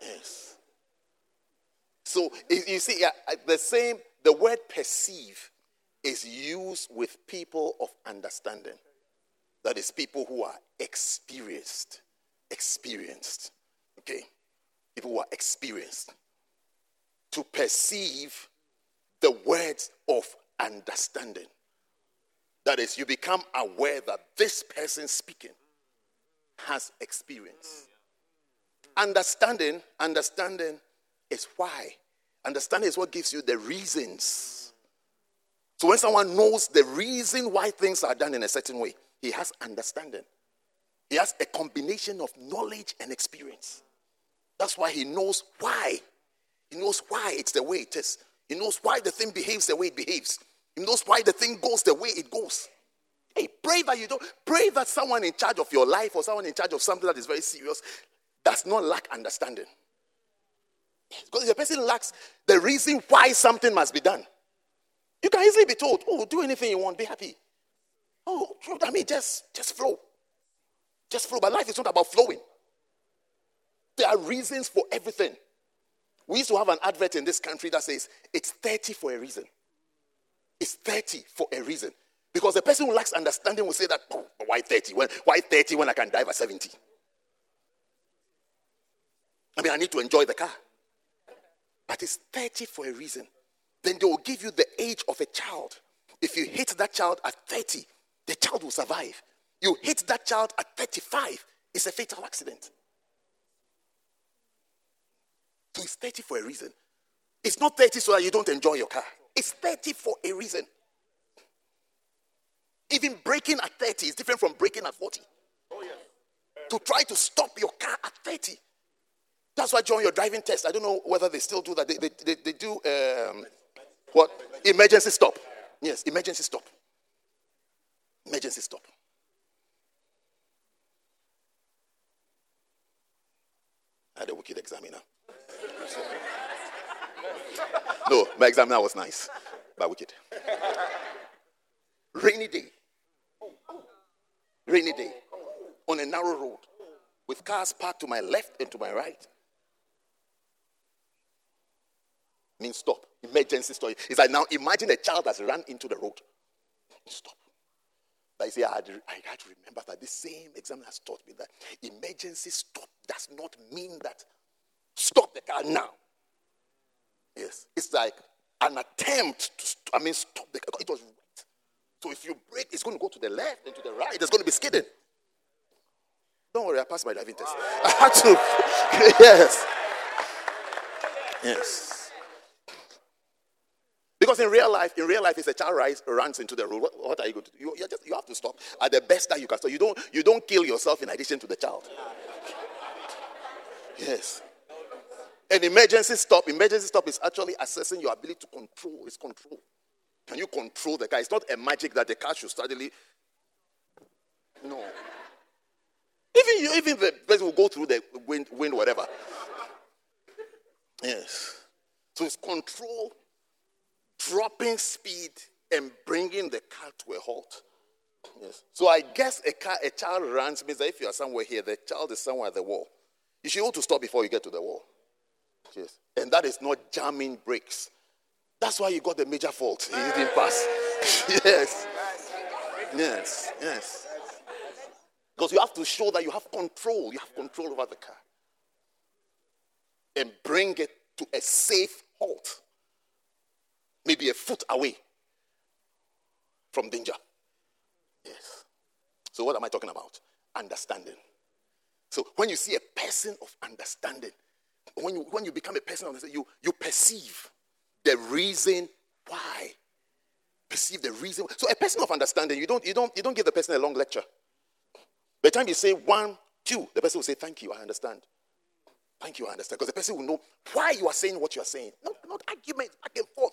Yes. So you see, the same, the word perceive is used with people of understanding. That is, people who are experienced. Experienced. Okay? People who are experienced. To perceive the words of understanding. That is, you become aware that this person speaking has experience. Understanding, understanding is why. Understanding is what gives you the reasons. So when someone knows the reason why things are done in a certain way, he has understanding. He has a combination of knowledge and experience. That's why he knows why. He knows why it's the way it is. He knows why the thing behaves the way it behaves. He knows why the thing goes the way it goes. Hey, pray that you don't pray that someone in charge of your life or someone in charge of something that is very serious does not lack understanding. Because if a person lacks the reason why something must be done, you can easily be told, oh, do anything you want, be happy. Oh, I mean, just, just flow. Just flow. But life is not about flowing. There are reasons for everything. We used to have an advert in this country that says, it's 30 for a reason. It's 30 for a reason. Because the person who lacks understanding will say that, oh, why 30? When, why 30 when I can drive at 70? I mean, I need to enjoy the car. But it's 30 for a reason. Then they will give you the age of a child. If you hit that child at 30, the child will survive. You hit that child at 35, it's a fatal accident. So it's 30 for a reason. It's not 30 so that you don't enjoy your car. It's 30 for a reason. Even braking at 30 is different from braking at 40. To to try to stop your car at 30. That's why during your driving test, I don't know whether they still do that. They, they, they, they do um, what? Emergency stop. Yes, emergency stop. Emergency stop. I had a wicked examiner. no, my examiner was nice, but wicked. Rainy day. Rainy day. On a narrow road with cars parked to my left and to my right. Means stop. Emergency stop. It's like now imagine a child that's run into the road. Stop. But you see, I had, I had to remember that the same examiner has taught me that emergency stop does not mean that stop the car now. Yes. It's like an attempt to, st- I mean, stop the car. It was right. So if you brake, it's going to go to the left and to the right. It's going to be skidding. Don't worry, I passed my driving test. I had to. yes. Yes. Because in real life, in real life, if a child rise, runs into the road, what, what are you going to do? You, just, you have to stop at the best that you can. So you don't, you don't kill yourself in addition to the child. Yes. An emergency stop, emergency stop is actually assessing your ability to control. It's control. Can you control the car? It's not a magic that the car should suddenly. No. Even you, even the person will go through the wind, wind, whatever. Yes. So it's control dropping speed and bringing the car to a halt. Yes. So I guess a car, a child runs means that if you are somewhere here, the child is somewhere at the wall. You should able to stop before you get to the wall. Yes. And that is not jamming brakes. That's why you got the major fault. He didn't pass. yes. Yes. Yes. Because you have to show that you have control. You have control over the car. And bring it to a safe halt maybe a foot away from danger. Yes. So, what am I talking about? Understanding. So, when you see a person of understanding, when you, when you become a person of understanding, you, you perceive the reason why. Perceive the reason. So, a person of understanding, you don't, you don't, you don't give the person a long lecture. By the time you say one, two, the person will say, Thank you, I understand. Thank you, I understand. Because the person will know why you are saying what you are saying. Not, not argument back and forth.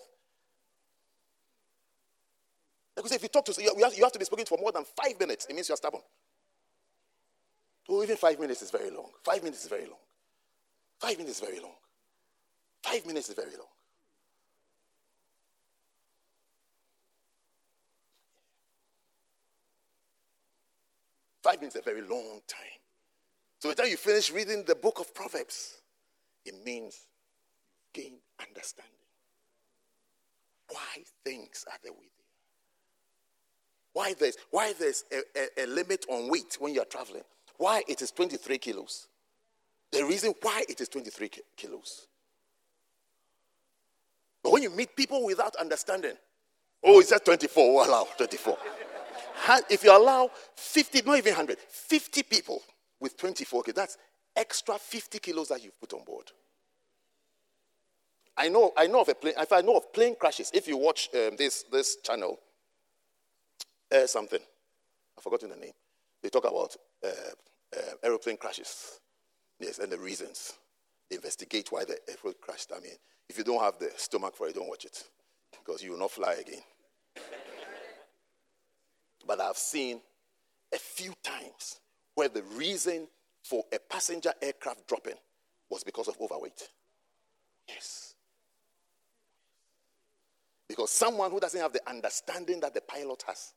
Because if you talk to, you have, to be speaking for more than five minutes. It means you're stubborn. Oh, even five minutes is very long. Five minutes is very long. Five minutes is very long. Five minutes is very long. Five minutes is a very long time. So by the time you finish reading the book of Proverbs, it means gain understanding. Why things are the way why there's, why there's a, a, a limit on weight when you're traveling. Why it is 23 kilos. The reason why it is 23 kilos. But when you meet people without understanding, oh, it's just 24, we'll allow 24. if you allow 50, not even 100, 50 people with 24 kilos, that's extra 50 kilos that you've put on board. I know, I know of a plane, if I know of plane crashes, if you watch um, this, this channel, air something. I've forgotten the name. They talk about uh, uh, aeroplane crashes. Yes, and the reasons. They investigate why the airplane crashed. I mean, if you don't have the stomach for it, don't watch it because you will not fly again. but I've seen a few times where the reason for a passenger aircraft dropping was because of overweight. Yes. Because someone who doesn't have the understanding that the pilot has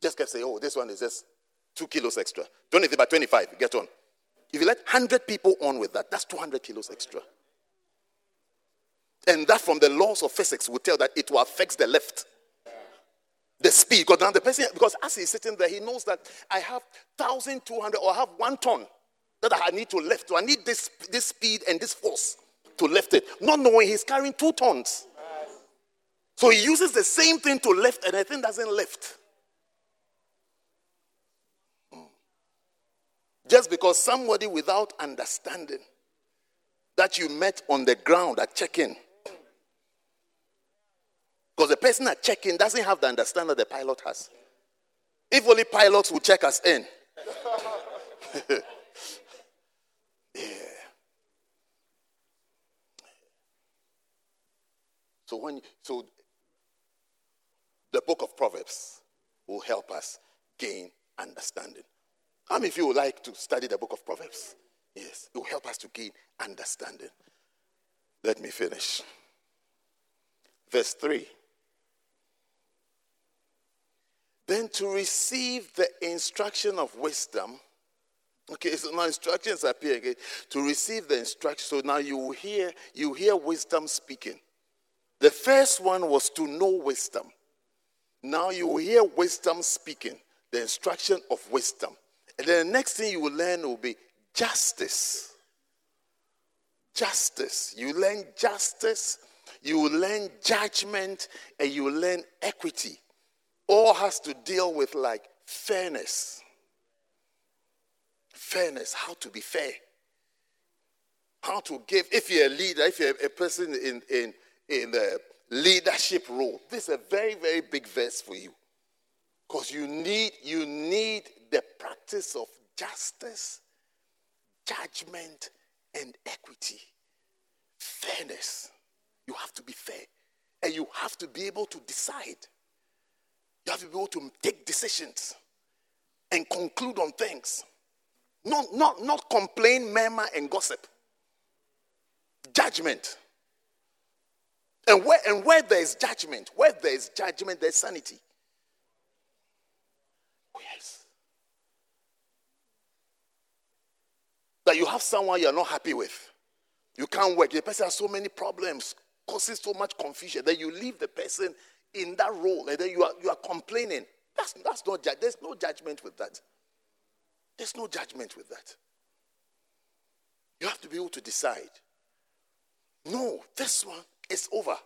just kept saying, oh, this one is just two kilos extra. 20 by 25, get on. If you let 100 people on with that, that's 200 kilos extra. And that from the laws of physics will tell that it will affect the lift. The speed. Because now the person, because as he's sitting there, he knows that I have 1,200 or I have one ton that I need to lift. So I need this, this speed and this force to lift it. Not knowing he's carrying two tons. So he uses the same thing to lift and the thing doesn't lift. Just because somebody without understanding that you met on the ground at check in. Because the person at check in doesn't have the understanding the pilot has. If only pilots would check us in. yeah. So when so the book of Proverbs will help us gain understanding. How many of you would like to study the book of Proverbs? Yes, it will help us to gain understanding. Let me finish. Verse 3. Then to receive the instruction of wisdom. Okay, so now instructions appear again. To receive the instruction. So now you hear you hear wisdom speaking. The first one was to know wisdom. Now you hear wisdom speaking, the instruction of wisdom. And then the next thing you will learn will be justice. Justice. You learn justice, you will learn judgment, and you will learn equity. All has to deal with like fairness. Fairness, how to be fair. How to give, if you're a leader, if you're a person in, in, in the leadership role, this is a very, very big verse for you. Because you need, you need the practice of justice, judgment, and equity. Fairness. You have to be fair. And you have to be able to decide. You have to be able to take decisions and conclude on things. Not, not, not complain, murmur, and gossip. Judgment. And where, and where there is judgment, where there is judgment, there's sanity. Oh, yes. That you have someone you're not happy with. You can't work. The person has so many problems, causes so much confusion. Then you leave the person in that role and then you are, you are complaining. That's, that's not, there's no judgment with that. There's no judgment with that. You have to be able to decide. No, this one is over.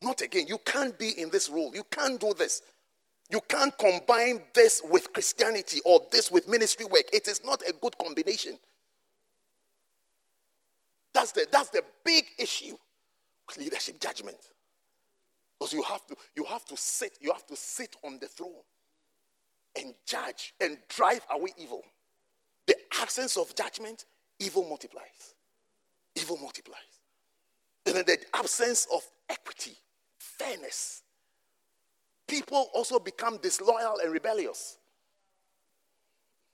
Not again. You can't be in this role. You can't do this. You can't combine this with Christianity or this with ministry work. It is not a good combination. That's the, that's the big issue leadership judgment. Because you have to you have to sit, you have to sit on the throne and judge and drive away evil. The absence of judgment, evil multiplies. Evil multiplies. And then the absence of equity, fairness. People also become disloyal and rebellious.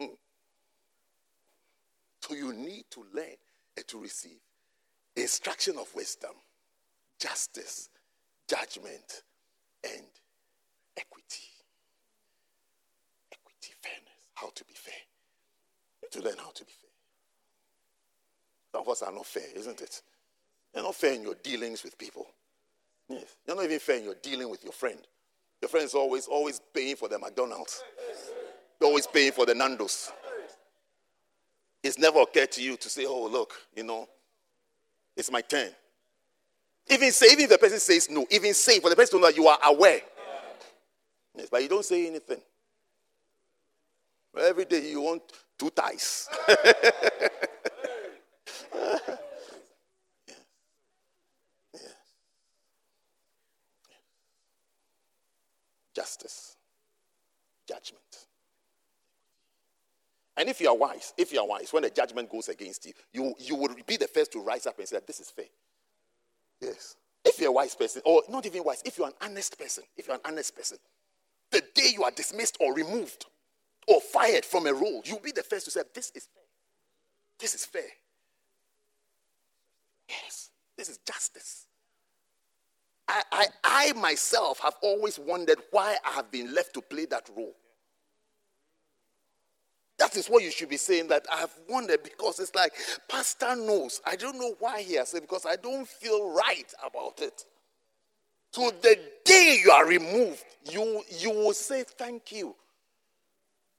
Hmm. So you need to learn and to receive instruction of wisdom, justice, judgment, and equity. Equity, fairness, how to be fair. to learn how to be fair. Some of us are not fair, isn't it? You're not fair in your dealings with people. Yes. You're not even fair in your dealing with your friend. Your friend is always, always paying for the McDonald's. They're always paying for the Nando's. It's never occurred to you to say, oh, look, you know, it's my turn. Even say, even if the person says no, even say for the person to know you are aware. Yes, but you don't say anything. Every day you want two ties. justice, judgment. And if you are wise, if you are wise, when the judgment goes against you, you, you would be the first to rise up and say, This is fair. Yes. If you're a wise person, or not even wise, if you're an honest person, if you're an honest person, the day you are dismissed or removed or fired from a role, you'll be the first to say, This is fair. This is fair. Yes, this is justice. I, I, I myself have always wondered why I have been left to play that role. That is what you should be saying. That I have wondered because it's like, Pastor knows. I don't know why he has said because I don't feel right about it. To the day you are removed, you, you will say, Thank you.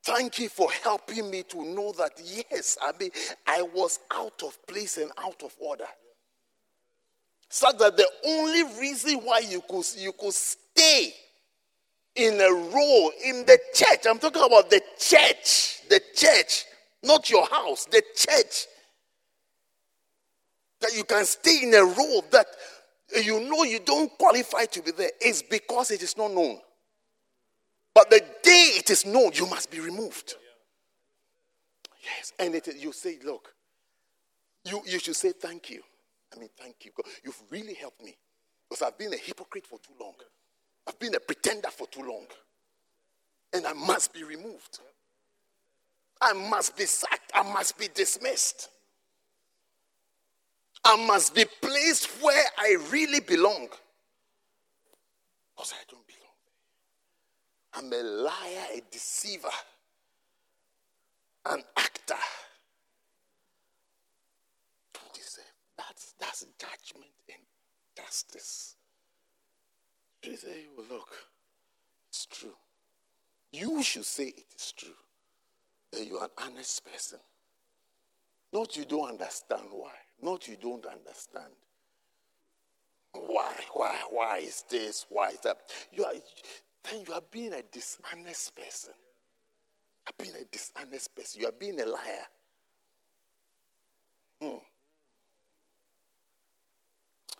Thank you for helping me to know that, yes, I mean, I was out of place and out of order such that the only reason why you could, you could stay in a role in the church, I'm talking about the church, the church, not your house, the church, that you can stay in a role that you know you don't qualify to be there is because it is not known. But the day it is known, you must be removed. Yes. And it, you say, look, you, you should say thank you. I mean, thank you. God. You've really helped me. Because I've been a hypocrite for too long. I've been a pretender for too long. And I must be removed. I must be sacked. I must be dismissed. I must be placed where I really belong. Because I don't belong. I'm a liar, a deceiver, an actor. That's, that's judgment and justice. You say, well, look, it's true. You should say it is true. That you are an honest person. Not you don't understand why. Not you don't understand. Why? Why? Why is this? Why is that? You are then you are being a dishonest person. You are being a dishonest person. You are being a liar. Hmm.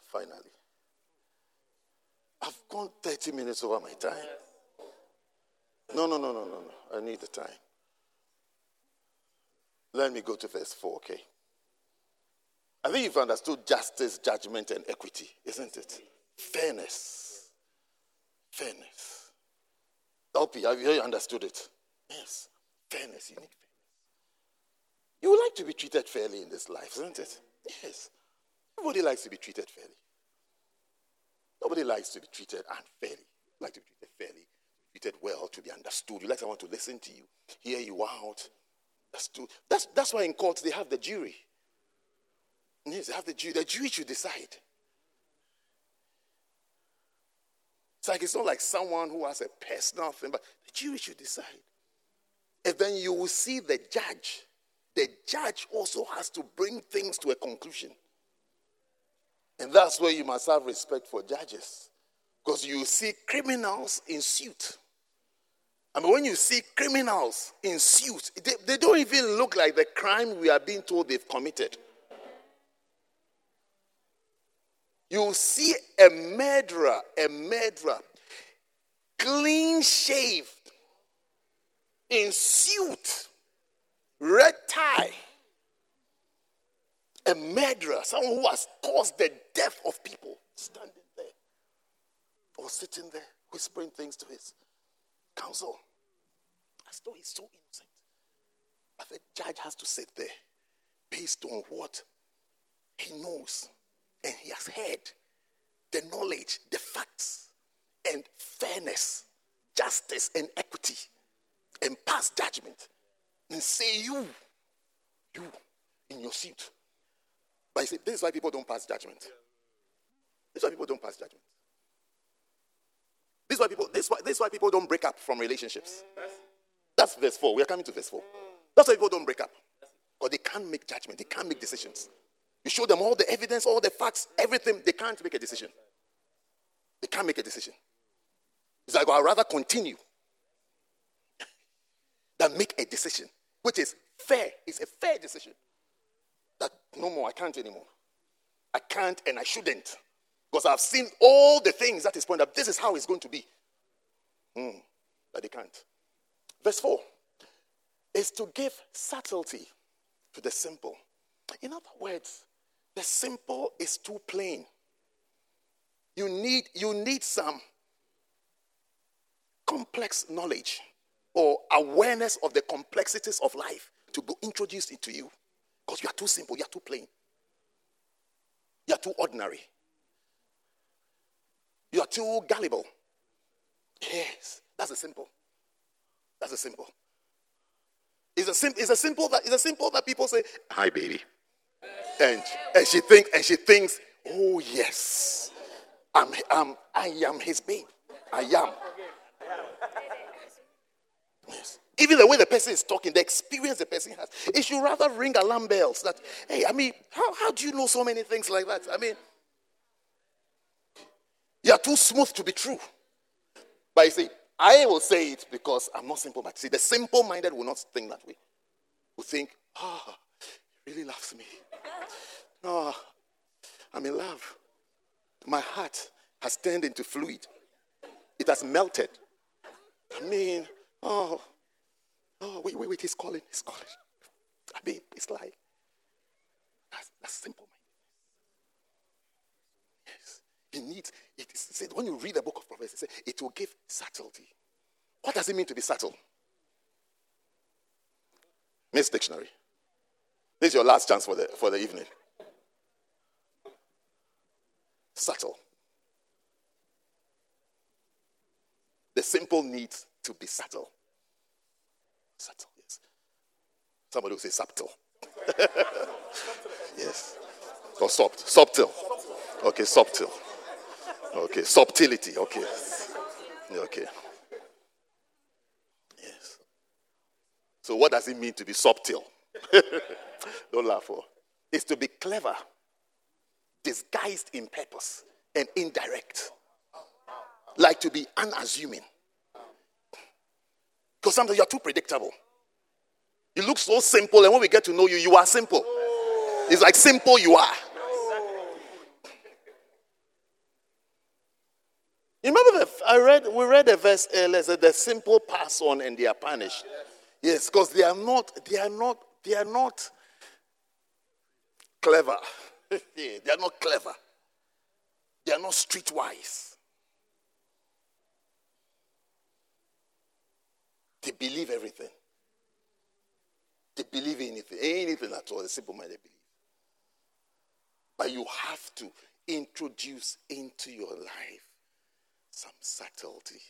Finally. I've gone 30 minutes over my time. No, no, no, no, no, no. I need the time. Let me go to verse 4, okay? I think you've understood justice, judgment, and equity, isn't it? Fairness. Fairness. LP, have you understood it? Yes. Fairness. You need fairness. You would like to be treated fairly in this life, isn't it? Yes. Everybody likes to be treated fairly. Nobody likes to be treated unfairly. You like to be treated fairly, treated well, to be understood. You like someone to listen to you, hear you out. That's, too, that's, that's why in courts they have the jury. Yes, they have the jury. The jury should decide. It's like it's not like someone who has a personal thing, but the jury should decide. And then you will see the judge. The judge also has to bring things to a conclusion. And that's where you must have respect for judges. Because you see criminals in suit. I mean, when you see criminals in suit, they, they don't even look like the crime we are being told they've committed. You see a murderer, a murderer, clean shaved, in suit, red tie a murderer, someone who has caused the death of people, standing there or sitting there whispering things to his counsel as though he's so innocent. But the judge has to sit there based on what he knows and he has heard the knowledge, the facts, and fairness, justice, and equity, and pass judgment and say, You, you in your seat but you see, this is why people don't pass judgment. This is why people don't pass judgment. This is why people, this is why, this is why people don't break up from relationships. That's verse 4. We are coming to verse 4. That's why people don't break up. Because they can't make judgment, they can't make decisions. You show them all the evidence, all the facts, everything, they can't make a decision. They can't make a decision. It's like, I'd rather continue than make a decision, which is fair. It's a fair decision that no more, I can't anymore. I can't and I shouldn't. Because I've seen all the things that is pointed out. This is how it's going to be. Mm, but they can't. Verse 4 is to give subtlety to the simple. In other words, the simple is too plain. You need, you need some complex knowledge or awareness of the complexities of life to be introduced into you. Because you are too simple, you are too plain. You are too ordinary. You are too gullible. Yes, that's a simple. That's a simple. It's a, sim- it's a simple that it's a simple that people say, "Hi, baby," and and she thinks and she thinks, "Oh yes, I'm, I'm I am his babe. I am." Yes. Even the way the person is talking, the experience the person has, it should rather ring alarm bells that, hey, I mean, how, how do you know so many things like that? I mean, you're too smooth to be true. But you see, I will say it because I'm not simple. But see, the simple minded will not think that way. Will think, ah, oh, he really loves me. No, I'm in love. My heart has turned into fluid, it has melted. I mean, oh, Oh, wait, wait, wait, he's calling, he's calling. I mean, it's like that's, that's simple minded. Yes. It needs it is said when you read the book of Proverbs, it it will give subtlety. What does it mean to be subtle? Miss Dictionary. This is your last chance for the for the evening. Subtle. The simple needs to be subtle. Subtle, yes. Somebody will say subtle. yes. Or soft. Subtle. Okay, subtle. Okay, subtlety. Okay. Okay. Yes. So, what does it mean to be subtle? Don't laugh. Oh. It's to be clever, disguised in purpose, and indirect. Like to be unassuming. Because sometimes you're too predictable. You look so simple, and when we get to know you, you are simple. It's like simple you are. Remember the I read we read a verse earlier that the simple pass on and they are punished. Yes, because they are not they are not they are not clever. they are not clever. They are not streetwise. They believe everything. They believe anything, anything at all. The simple minded believe. But you have to introduce into your life some subtlety.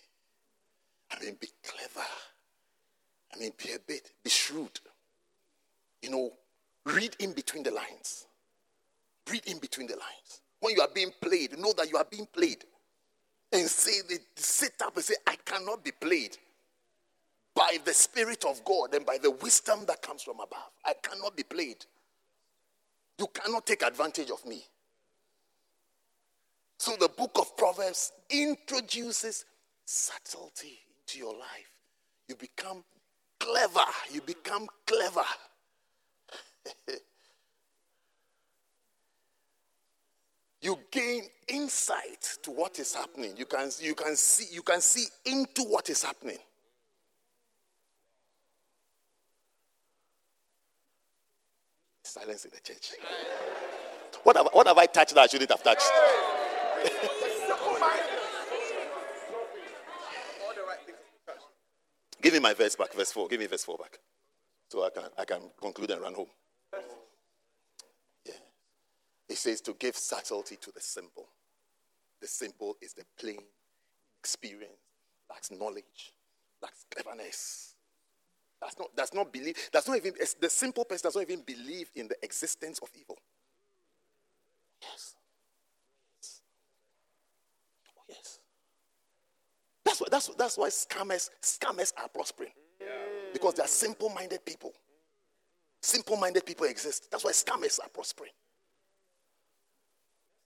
I mean, be clever. I mean, be a bit, be shrewd. You know, read in between the lines. Read in between the lines. When you are being played, know that you are being played. And say, sit up and say, I cannot be played by the Spirit of God and by the wisdom that comes from above. I cannot be played. You cannot take advantage of me. So the book of Proverbs introduces subtlety into your life. You become clever. You become clever. you gain insight to what is happening. You can, you can see you can see into what is happening. Silence in the church. What have, what have I touched that I shouldn't have touched? Give me my verse back, verse 4. Give me verse 4 back. So I can, I can conclude and run home. Yeah. It says to give subtlety to the simple. The simple is the plain experience, lacks knowledge, lacks cleverness. That's not, that's not believe, that's not even, the simple person does not even believe in the existence of evil. Yes. Yes. That's why, that's, that's why scammers, scammers are prospering. Because they are simple minded people. Simple minded people exist. That's why scammers are prospering.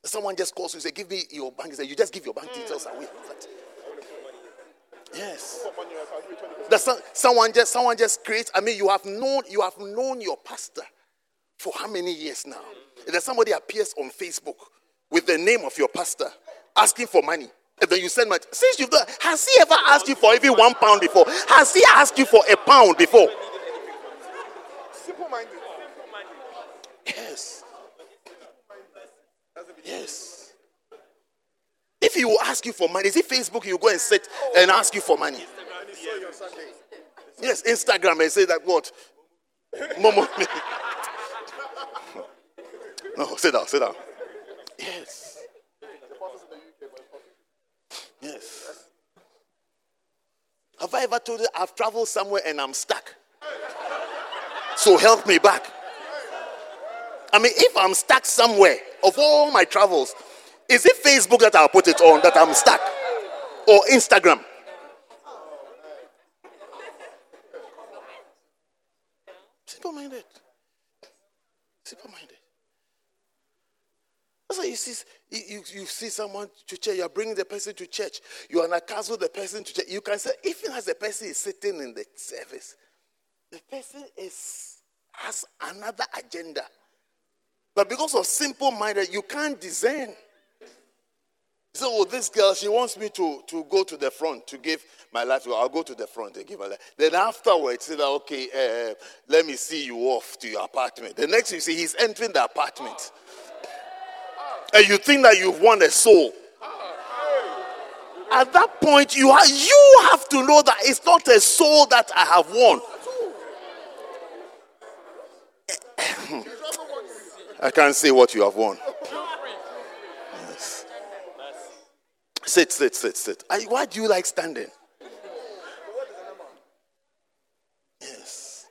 Someone just calls you and say, Give me your bank. You just give your bank details away. Yes. That someone just someone just creates. I mean, you have known you have known your pastor for how many years now? Then somebody appears on Facebook with the name of your pastor asking for money. And then you send money. Since you've done, has he ever asked you for even one pound before? Has he asked you for a pound before? Simple minded. Yes. Yes. If he will ask you for money, is it Facebook you go and sit and ask you for money? Yes, Instagram and say that what? Momo. no, sit down, sit down. Yes. Have I ever told you I've traveled somewhere and I'm stuck? So help me back. I mean, if I'm stuck somewhere, of all my travels, is it Facebook that I'll put it on that I'm stuck? Or Instagram? Simple minded. Simple minded. That's why you see, you, you see someone to church, you're bringing the person to church, you are not with the person to church. You can say, even as the person is sitting in the service, the person is has another agenda. But because of simple minded, you can't discern. So oh, this girl, she wants me to, to go to the front to give my life her. I'll go to the front and give my life. Then afterwards, say that, okay, uh, let me see you off to your apartment. The next you see, he's entering the apartment. And you think that you've won a soul. At that point, you, you have to know that it's not a soul that I have won. I can't say what you have won. Yes. Sit, sit, sit, sit. why do you like standing? Yes.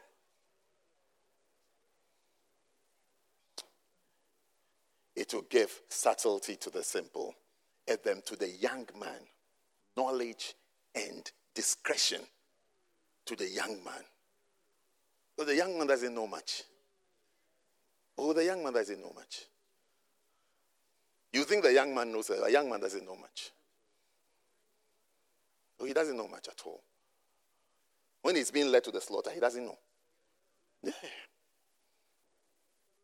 It will give subtlety to the simple, add them to the young man, knowledge and discretion to the young man. But the young man doesn't know much. Oh, the young man doesn't know much. You think the young man knows, a young man doesn't know much. Oh, he doesn't know much at all. When he's being led to the slaughter, he doesn't know. Yeah.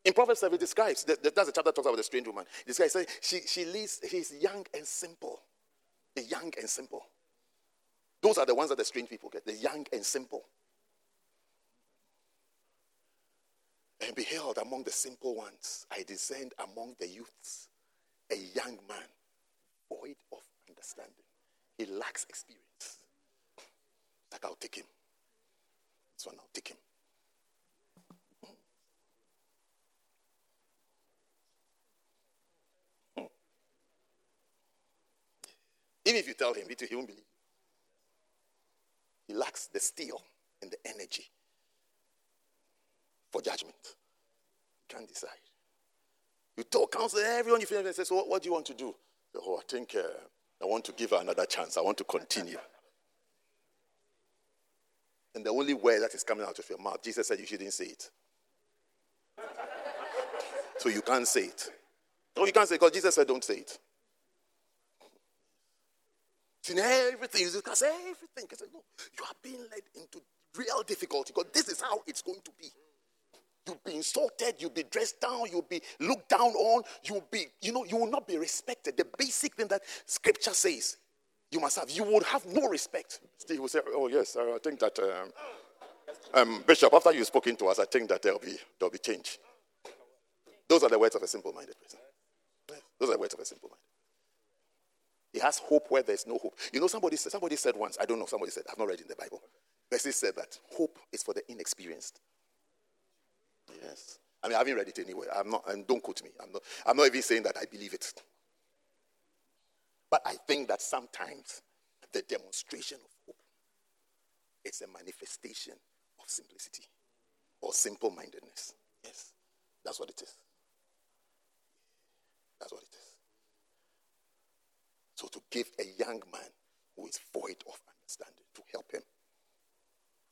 In Proverbs 7, it describes, that's the chapter that talks about the strange woman. This guy says she, she leads, he's young and simple. The young and simple. Those are the ones that the strange people get, the young and simple. And beheld among the simple ones, I discerned among the youths a young man void of understanding. He lacks experience. Like, I'll take him. This one, I'll take him. Even if you tell him, he won't believe. He lacks the steel and the energy for judgment. You can't decide. You talk, counsel everyone you feel and say, So what, what, do you want to do? Oh, I think uh, I want to give her another chance. I want to continue. And the only word that is coming out of your mouth, Jesus said you shouldn't say it. so you can't say it. No, you can't say it because Jesus said don't say it. In everything, you can everything. You, say, no, you are being led into real difficulty because this is how it's going to be. You'll be insulted, you'll be dressed down, you'll be looked down on, you'll be, you know, you will not be respected. The basic thing that scripture says you must have, you would have no respect. Steve will say, Oh, yes, I think that, um, um, Bishop, after you've spoken to us, I think that there'll be, there'll be change. Those are the words of a simple minded person. Those are the words of a simple mind. He has hope where there's no hope. You know, somebody said, somebody said once, I don't know, somebody said, I've not read in the Bible. But said that hope is for the inexperienced. Yes. I mean, I haven't read it anyway. I'm not, and don't quote me. I'm not, I'm not even saying that I believe it. But I think that sometimes the demonstration of hope is a manifestation of simplicity or simple mindedness. Yes. That's what it is. That's what it is. So to give a young man who is void of understanding, to help him,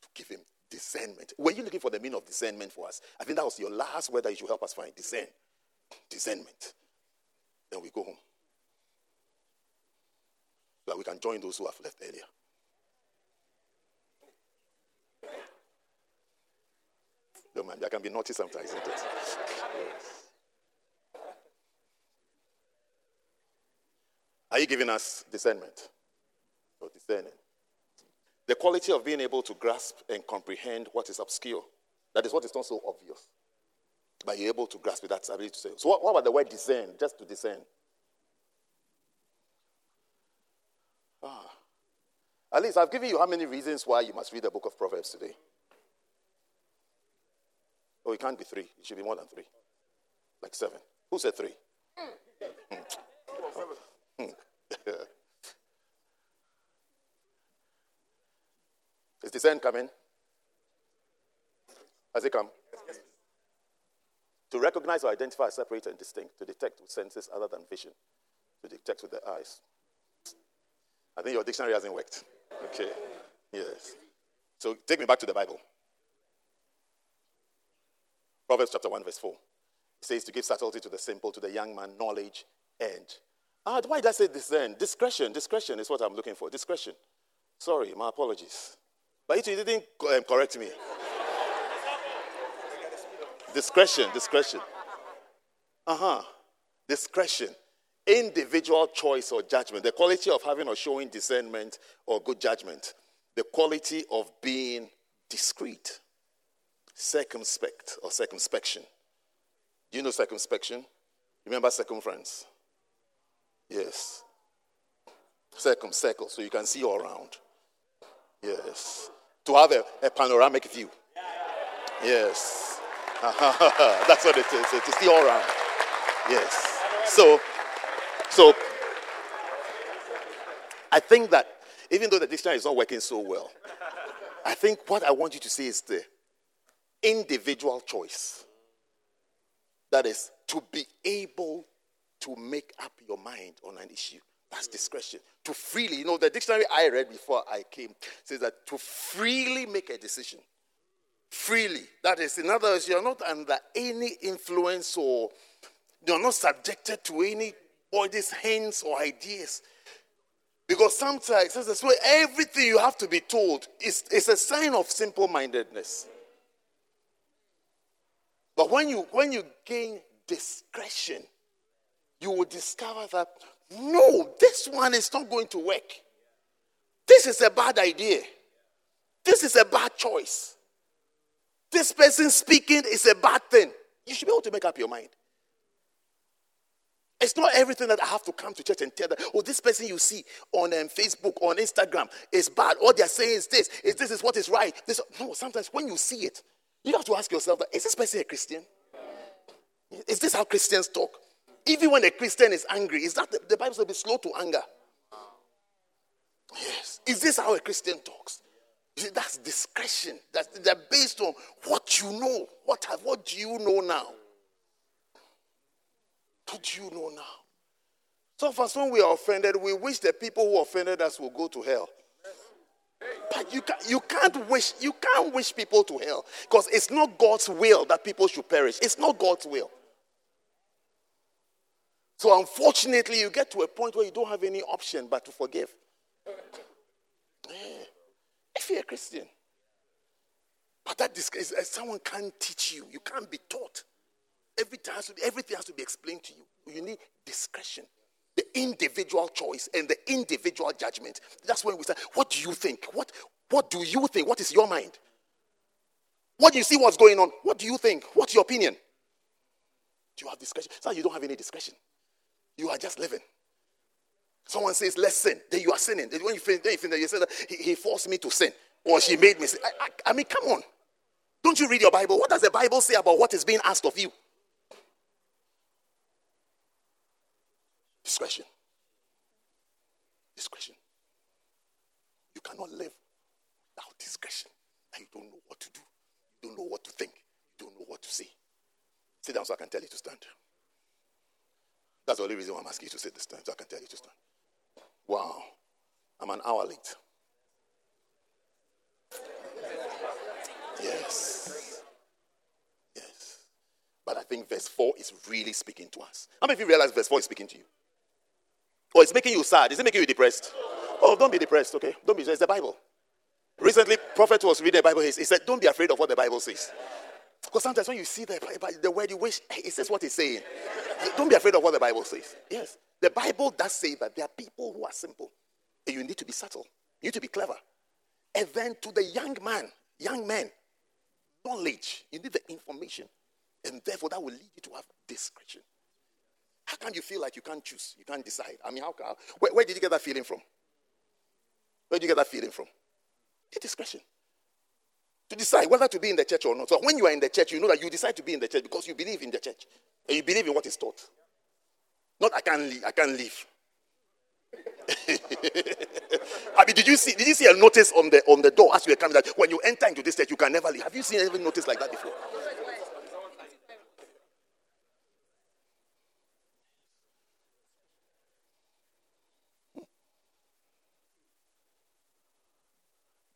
to give him discernment. Were you looking for the meaning of discernment for us? I think that was your last word that you should help us find. Discern. Discernment. Then we go home. So that we can join those who have left earlier. No man, I can be naughty sometimes, isn't it? Are you giving us discernment? Or discerning? The quality of being able to grasp and comprehend what is obscure. That is what is not so obvious. But you're able to grasp it, that's ability to say. So, what, what about the word discern? Just to discern. Ah. At least I've given you how many reasons why you must read the book of Proverbs today. Oh, it can't be three. It should be more than three. Like seven. Who said three? Hmm. Hmm. Is the sun coming? Has it come? Yes. To recognize or identify, separate, and distinct, to detect with senses other than vision, to detect with the eyes. I think your dictionary hasn't worked. Okay. Yes. So take me back to the Bible. Proverbs chapter 1, verse 4. It says to give subtlety to the simple, to the young man, knowledge and. Ah, why did I say this then? Discretion. Discretion is what I'm looking for. Discretion. Sorry, my apologies. But you didn't um, correct me. discretion, discretion. Uh huh. Discretion individual choice or judgment, the quality of having or showing discernment or good judgment, the quality of being discreet, circumspect or circumspection. Do you know circumspection? Remember circumference? Yes. Circumcircle, so you can see all around. Yes. To have a, a panoramic view. Yes. That's what it is. To see all around. Yes. So, so I think that even though the dictionary is not working so well, I think what I want you to see is the individual choice. That is to be able to make up your mind on an issue. That's discretion. To freely, you know, the dictionary I read before I came says that to freely make a decision. Freely. That is, in other words, you're not under any influence or you're not subjected to any anybody's hands or ideas. Because sometimes, as that's why everything you have to be told is, is a sign of simple mindedness. But when you when you gain discretion, you will discover that no, this one is not going to work. This is a bad idea. This is a bad choice. This person speaking is a bad thing. You should be able to make up your mind. It's not everything that I have to come to church and tell that, oh, this person you see on um, Facebook, on Instagram is bad. All they're saying is this, is this is what is right. This, no, sometimes when you see it, you have to ask yourself, is this person a Christian? Is this how Christians talk? Even when a Christian is angry, is that the, the Bible says be slow to anger? Yes. Is this how a Christian talks? See, that's discretion. That's, they're based on what you know. What, have, what do you know now? What do you know now? So, for when we are offended, we wish the people who offended us will go to hell. But you, can, you can't wish you can't wish people to hell because it's not God's will that people should perish. It's not God's will. So unfortunately, you get to a point where you don't have any option but to forgive. If you're a Christian. But that is, uh, someone can't teach you. You can't be taught. Everything has, to be, everything has to be explained to you. You need discretion, the individual choice, and the individual judgment. That's when we say, What do you think? What, what do you think? What is your mind? What do you see what's going on? What do you think? What's your opinion? Do you have discretion? So you don't have any discretion. You are just living. Someone says, let's sin. Then you are sinning. Then when you think, then you, think that you say that he, he, forced me to sin or she made me sin. I, I, I mean, come on. Don't you read your Bible? What does the Bible say about what is being asked of you? Discretion. Discretion. You cannot live without discretion. And you don't know what to do. You don't know what to think. You don't know what to say. Sit down so I can tell you to stand. That's the only reason why I'm asking you to sit this time, so I can tell you to stand. Wow. I'm an hour late. Yes. Yes. But I think verse 4 is really speaking to us. How many of you realize verse 4 is speaking to you? Or it's making you sad? Is it making you depressed? Oh, don't be depressed, okay? Don't be. It's the Bible. Recently, prophet was reading the Bible. He said, "Don't be afraid of what the Bible says." Because sometimes when you see the, the word, you wish it says what it's saying. Don't be afraid of what the Bible says. Yes, the Bible does say that there are people who are simple, and you need to be subtle. You need to be clever. And then to the young man, young man, knowledge. You need the information, and therefore that will lead you to have discretion. How can you feel like you can't choose? You can't decide. I mean, how? Can, where, where did you get that feeling from? Where did you get that feeling from? The discretion to decide whether to be in the church or not. So when you are in the church, you know that you decide to be in the church because you believe in the church and you believe in what is taught. Not I can't leave. I can't leave. I mean, did you see? Did you see a notice on the on the door as you were coming that when you enter into this church, you can never leave? Have you seen any notice like that before?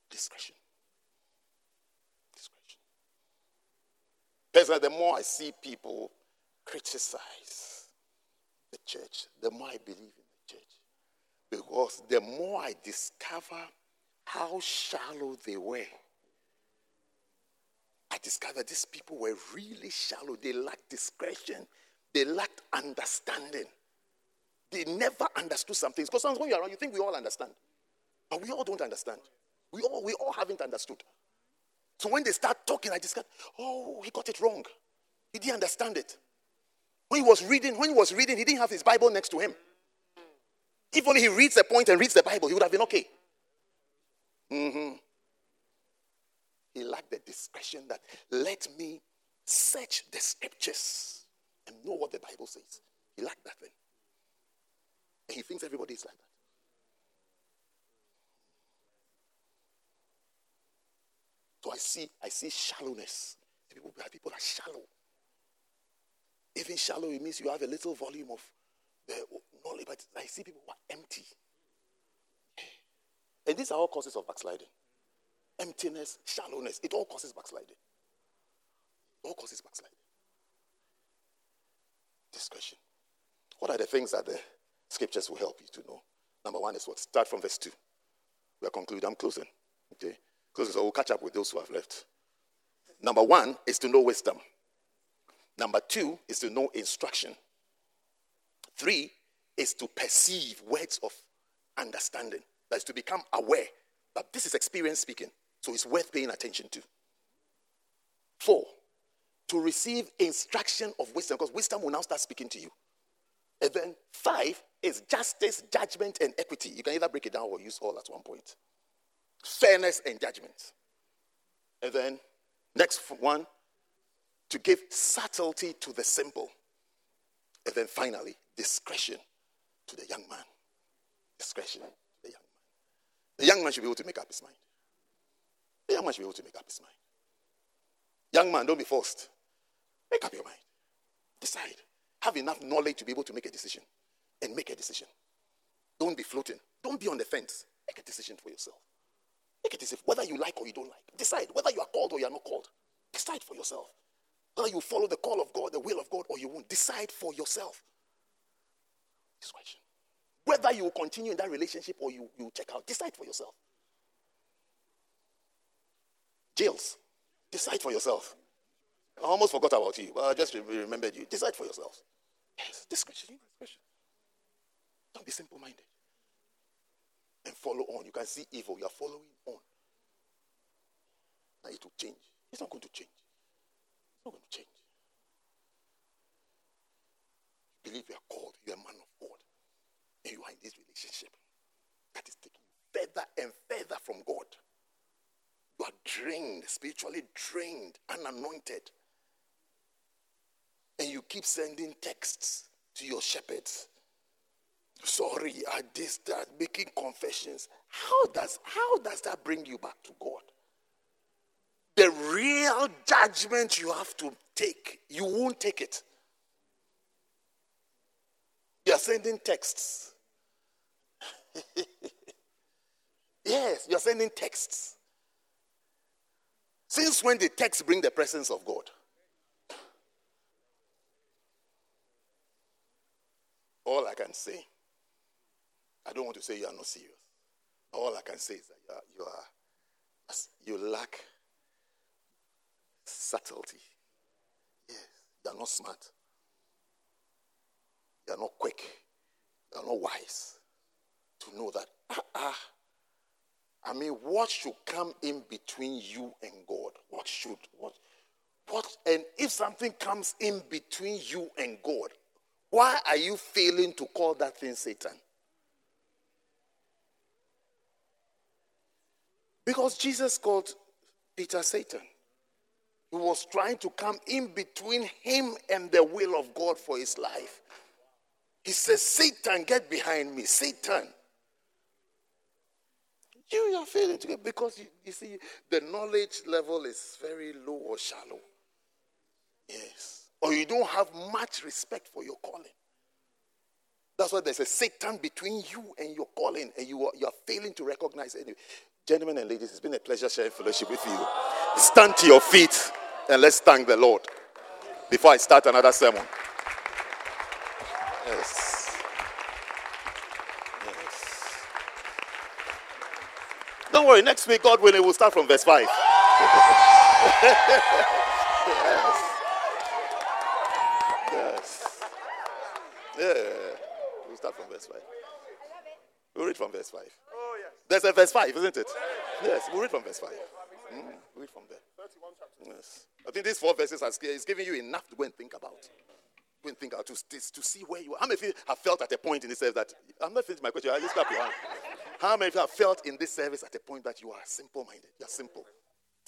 Discretion. Personally, the more I see people criticize the church, the more I believe in the church. Because the more I discover how shallow they were, I discovered these people were really shallow. They lacked discretion, they lacked understanding. They never understood some things. Because sometimes when you're around, you think we all understand. But we all don't understand. We all, we all haven't understood. So when they start talking, I just got, oh, he got it wrong. He didn't understand it. When he was reading, when he was reading, he didn't have his Bible next to him. If only he reads the point and reads the Bible, he would have been okay. Mm-hmm. He lacked the discretion that let me search the scriptures and know what the Bible says. He lacked that thing. And he thinks everybody is like that. So I see, I see shallowness. People, people are shallow. Even shallow, it means you have a little volume of the knowledge, but I see people who are empty. And these are all causes of backsliding. Emptiness, shallowness, it all causes backsliding. It all causes backsliding. Discretion. What are the things that the scriptures will help you to know? Number one is what? Start from verse 2. We are concluding. I'm closing. Okay. Closing. So we'll catch up with those who have left. Number one is to know wisdom. Number two is to know instruction. Three is to perceive words of understanding. That is to become aware that this is experience speaking. So it's worth paying attention to. Four, to receive instruction of wisdom, because wisdom will now start speaking to you. And then five is justice, judgment, and equity. You can either break it down or use all at one point. Fairness and judgment. And then next one, to give subtlety to the simple. And then finally, discretion to the young man. Discretion to the young man. The young man should be able to make up his mind. The young man should be able to make up his mind. Young man, don't be forced. Make up your mind. Decide. Have enough knowledge to be able to make a decision and make a decision. Don't be floating. Don't be on the fence. Make a decision for yourself. Make a decision whether you like or you don't like. Decide whether you are called or you are not called. Decide for yourself. Whether you follow the call of God, the will of God, or you won't. Decide for yourself. Discretion. Whether you will continue in that relationship or you, you check out. Decide for yourself. Jails. Decide for yourself. I almost forgot about you, but I just remembered you. Decide for yourself. Yes, discretion. discretion. Don't be simple minded. And follow on. You can see evil. You are following on. Now it will change. It's not going to change. It's not going to change. You believe you are called. You are a man of God. And you are in this relationship that is taking you further and further from God. You are drained, spiritually drained, unanointed. And you keep sending texts to your shepherds. Sorry, I did that, making confessions. How does, how does that bring you back to God? The real judgment you have to take, you won't take it. You are sending texts. yes, you are sending texts. Since when the texts bring the presence of God? All I can say, I don't want to say you are not serious. All I can say is that you are, you, are, you lack subtlety. Yes, you are not smart. You are not quick. You are not wise to know that. Ah, ah, I mean, what should come in between you and God? What should what what and if something comes in between you and God, why are you failing to call that thing Satan? Because Jesus called Peter Satan. who was trying to come in between him and the will of God for his life. He says, Satan, get behind me. Satan. You are failing to get because you, you see the knowledge level is very low or shallow. Yes or you don't have much respect for your calling. That's why there's a Satan between you and your calling, and you are, you are failing to recognize it. Gentlemen and ladies, it's been a pleasure sharing fellowship with you. Stand to your feet and let's thank the Lord before I start another sermon. Yes. Yes. Don't worry, next week, God willing, we'll start from verse 5. yes. Yes. Yeah. We'll start from verse 5. We'll read from verse 5. There's a verse 5, isn't it? Yes, we'll read from verse 5. Mm, read from there. Yes. I think these four verses are giving you enough to go and think about. Go and think about to, to see where you are. How many of you have felt at a point in this service that I'm not finished my question? I just clap your hand. How many of you have felt in this service at a point that you are simple-minded? You're simple.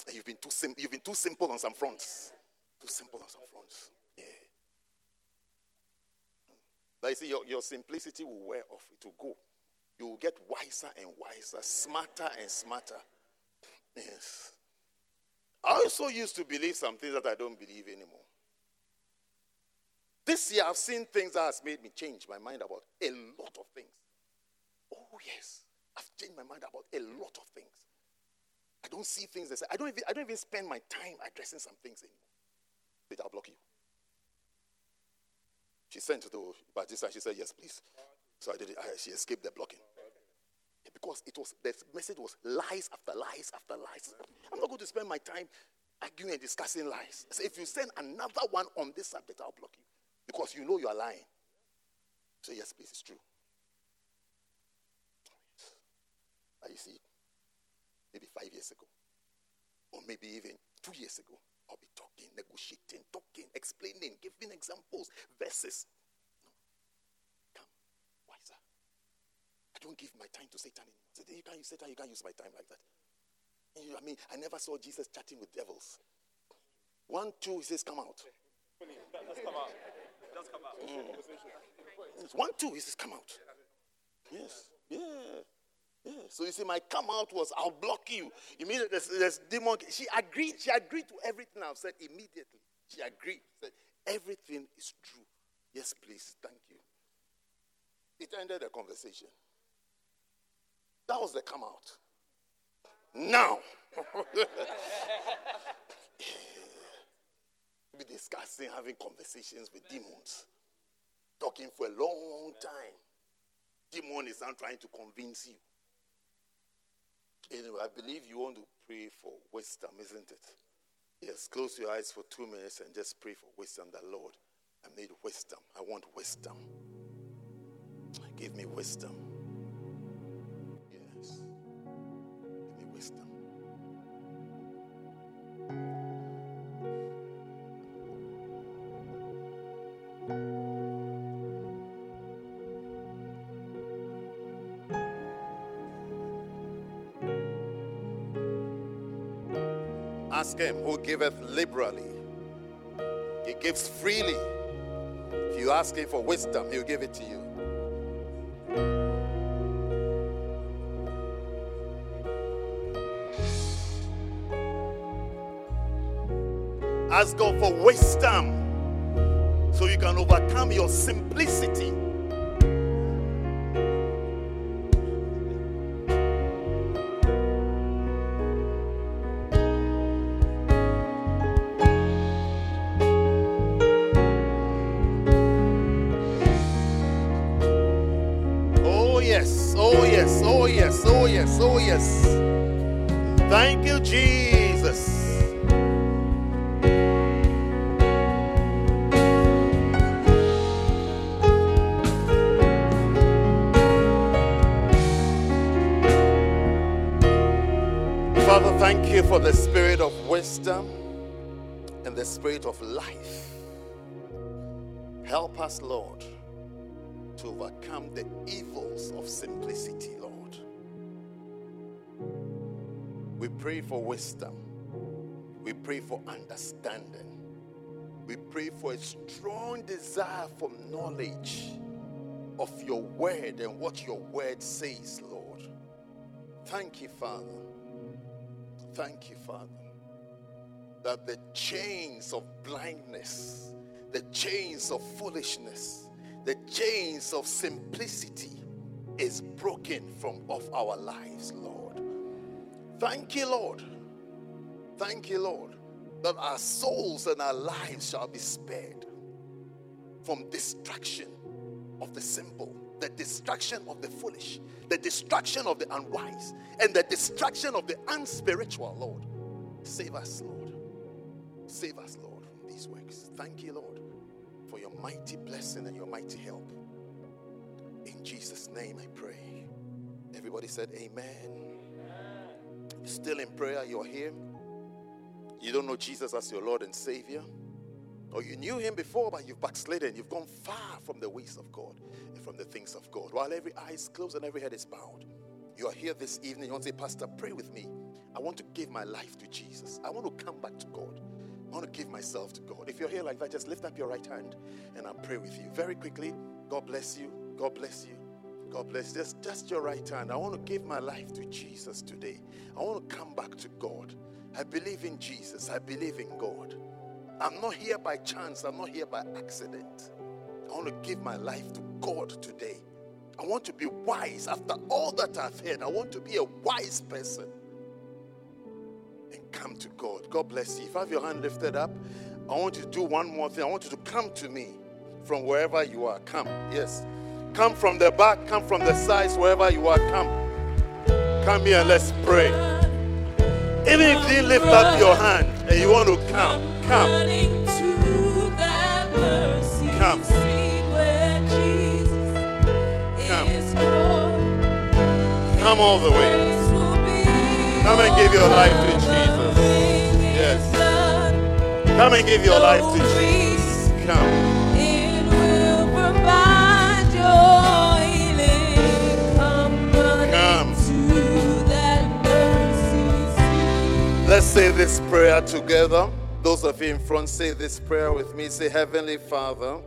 And you've been too sim- you've been too simple on some fronts. Too simple on some fronts. Yeah. But you see, your, your simplicity will wear off. It will go. You will get wiser and wiser, smarter and smarter. Yes. I also used to believe some things that I don't believe anymore. This year, I've seen things that has made me change my mind about a lot of things. Oh yes, I've changed my mind about a lot of things. I don't see things. I don't even, I don't even spend my time addressing some things anymore. I block you? She sent to the, but this time she said, yes, please. So I did it. I, she escaped the blocking. Because it was, the message was lies after lies after lies. I'm not going to spend my time arguing and discussing lies. So if you send another one on this subject, I'll block you. Because you know you are lying. So yes, please, it's true. But you see, maybe five years ago, or maybe even two years ago, I'll be talking, negotiating, talking, explaining, giving examples, verses. No. Come, wiser. I don't give my time to Satan anymore. You can't use Satan, you can't use my time like that. You, I mean, I never saw Jesus chatting with devils. One, two, he says, come out. Just come out. Come out. One, two, he says, come out. Yes. Yeah. Yeah. So you see, my come out was, I'll block you. Immediately, there's, there's demon. She agreed. She agreed to everything I've said immediately. She agreed. Said, everything is true. Yes, please. Thank you. It ended the conversation. That was the come out. Now, be discussing, having conversations with demons, talking for a long time. Demon is now trying to convince you. Anyway, I believe you want to pray for wisdom, isn't it? Yes, close your eyes for two minutes and just pray for wisdom. The Lord, I need wisdom. I want wisdom. Give me wisdom. Ask him who giveth liberally. He gives freely. If you ask him for wisdom, he'll give it to you. Ask God for wisdom so you can overcome your simplicity. Lord, to overcome the evils of simplicity, Lord. We pray for wisdom. We pray for understanding. We pray for a strong desire for knowledge of your word and what your word says, Lord. Thank you, Father. Thank you, Father, that the chains of blindness, the chains of foolishness, the chains of simplicity is broken from off our lives, Lord. Thank you, Lord. Thank you, Lord, that our souls and our lives shall be spared from destruction of the simple, the destruction of the foolish, the destruction of the unwise, and the destruction of the unspiritual, Lord. Save us, Lord. Save us, Lord, these works. Thank you, Lord, for your mighty blessing and your mighty help. In Jesus' name I pray. Everybody said, Amen. Still in prayer, you're here. You don't know Jesus as your Lord and Savior. Or you knew him before, but you've backslidden. You've gone far from the ways of God and from the things of God. While every eye is closed and every head is bowed. You are here this evening. You want to say, Pastor, pray with me. I want to give my life to Jesus. I want to come back to God. I want to give myself to God. If you're here like that, just lift up your right hand and I'll pray with you. Very quickly, God bless you. God bless you. God bless you. Just, just your right hand. I want to give my life to Jesus today. I want to come back to God. I believe in Jesus. I believe in God. I'm not here by chance. I'm not here by accident. I want to give my life to God today. I want to be wise after all that I've heard. I want to be a wise person come to God. God bless you. If you have your hand lifted up, I want you to do one more thing. I want you to come to me from wherever you are. Come. Yes. Come from the back, come from the sides, wherever you are. Come. Come here and let's pray. Even if you lift up your hand and you want to come, come. Come. Come all the way. Come and give your life Come and give your life to Jesus. Come. Let's say this prayer together. Those of you in front, say this prayer with me. Say, Heavenly Father,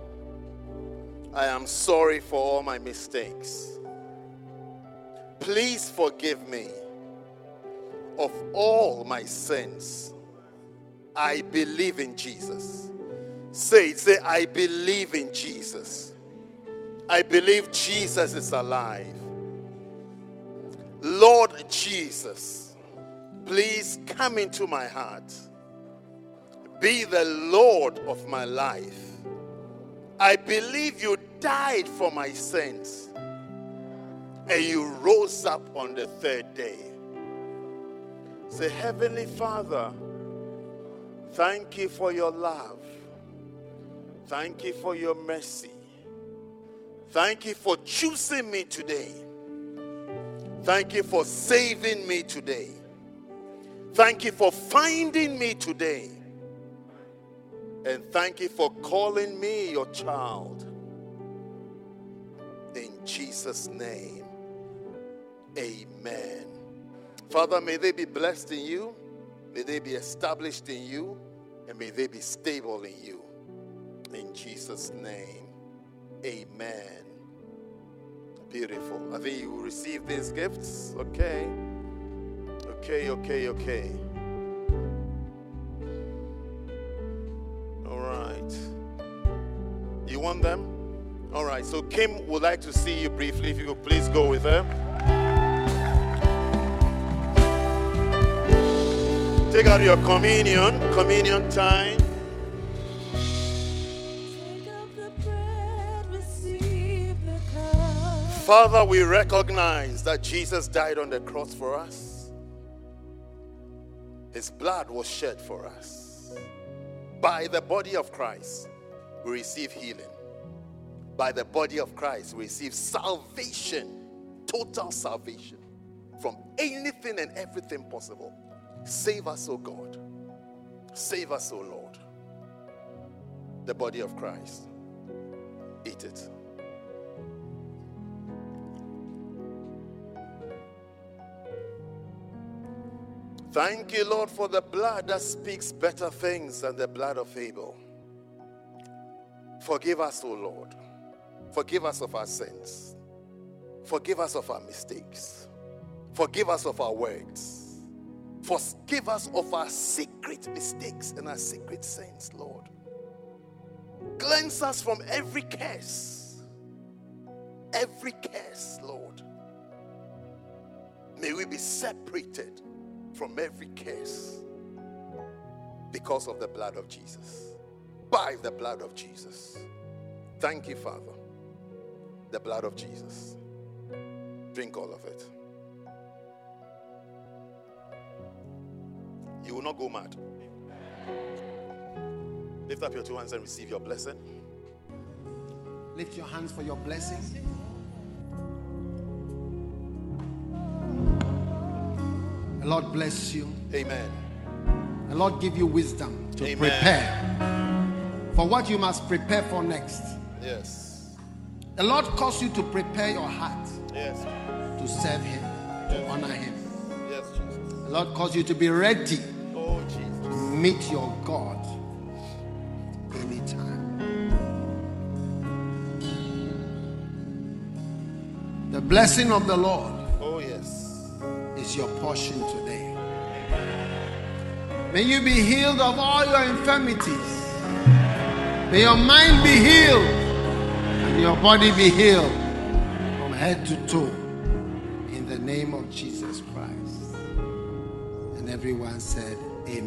I am sorry for all my mistakes. Please forgive me of all my sins. I believe in Jesus. Say it, say, I believe in Jesus. I believe Jesus is alive. Lord Jesus, please come into my heart. Be the Lord of my life. I believe you died for my sins and you rose up on the third day. Say, Heavenly Father, thank you for your love. Thank you for your mercy. Thank you for choosing me today. Thank you for saving me today. Thank you for finding me today. And thank you for calling me your child. In Jesus' name. Amen. Father, may they be blessed in you, may they be established in you, and may they be stable in you. In Jesus' name, amen. Beautiful. I think you will receive these gifts. Okay. Okay, okay, okay. All right. You want them? All right. So Kim would like to see you briefly. If you could please go with her. Take out your communion, communion time. Father, we recognize that Jesus died on the cross for us. His blood was shed for us. By the body of Christ, we receive healing. By the body of Christ, we receive salvation, total salvation from anything and everything possible. Save us, O God. Save us, O Lord. The body of Christ. Eat it. Thank you, Lord, for the blood that speaks better things than the blood of Abel. Forgive us, O Lord. Forgive us of our sins. Forgive us of our mistakes. Forgive us of our words. Forgive us of our secret mistakes and our secret sins, Lord. Cleanse us from every curse. Every curse, Lord. May we be separated from every curse because of the blood of Jesus. By the blood of Jesus. Thank you, Father. The blood of Jesus. Drink all of it. you will not go mad. Lift up your two hands and receive your blessing. Lift your hands for your blessing. The Lord bless you. Amen. The Lord give you wisdom to Amen. prepare for what you must prepare for next. Yes. The Lord calls you to prepare your heart. Yes. To serve Him, yes. to honor Him. Yes, Jesus. The Lord calls you to be ready Oh, Jesus. meet your God anytime. The blessing of the Lord Oh, yes. is your portion today. May you be healed of all your infirmities. May your mind be healed and your body be healed from head to toe in the name of Jesus Christ. And everyone said,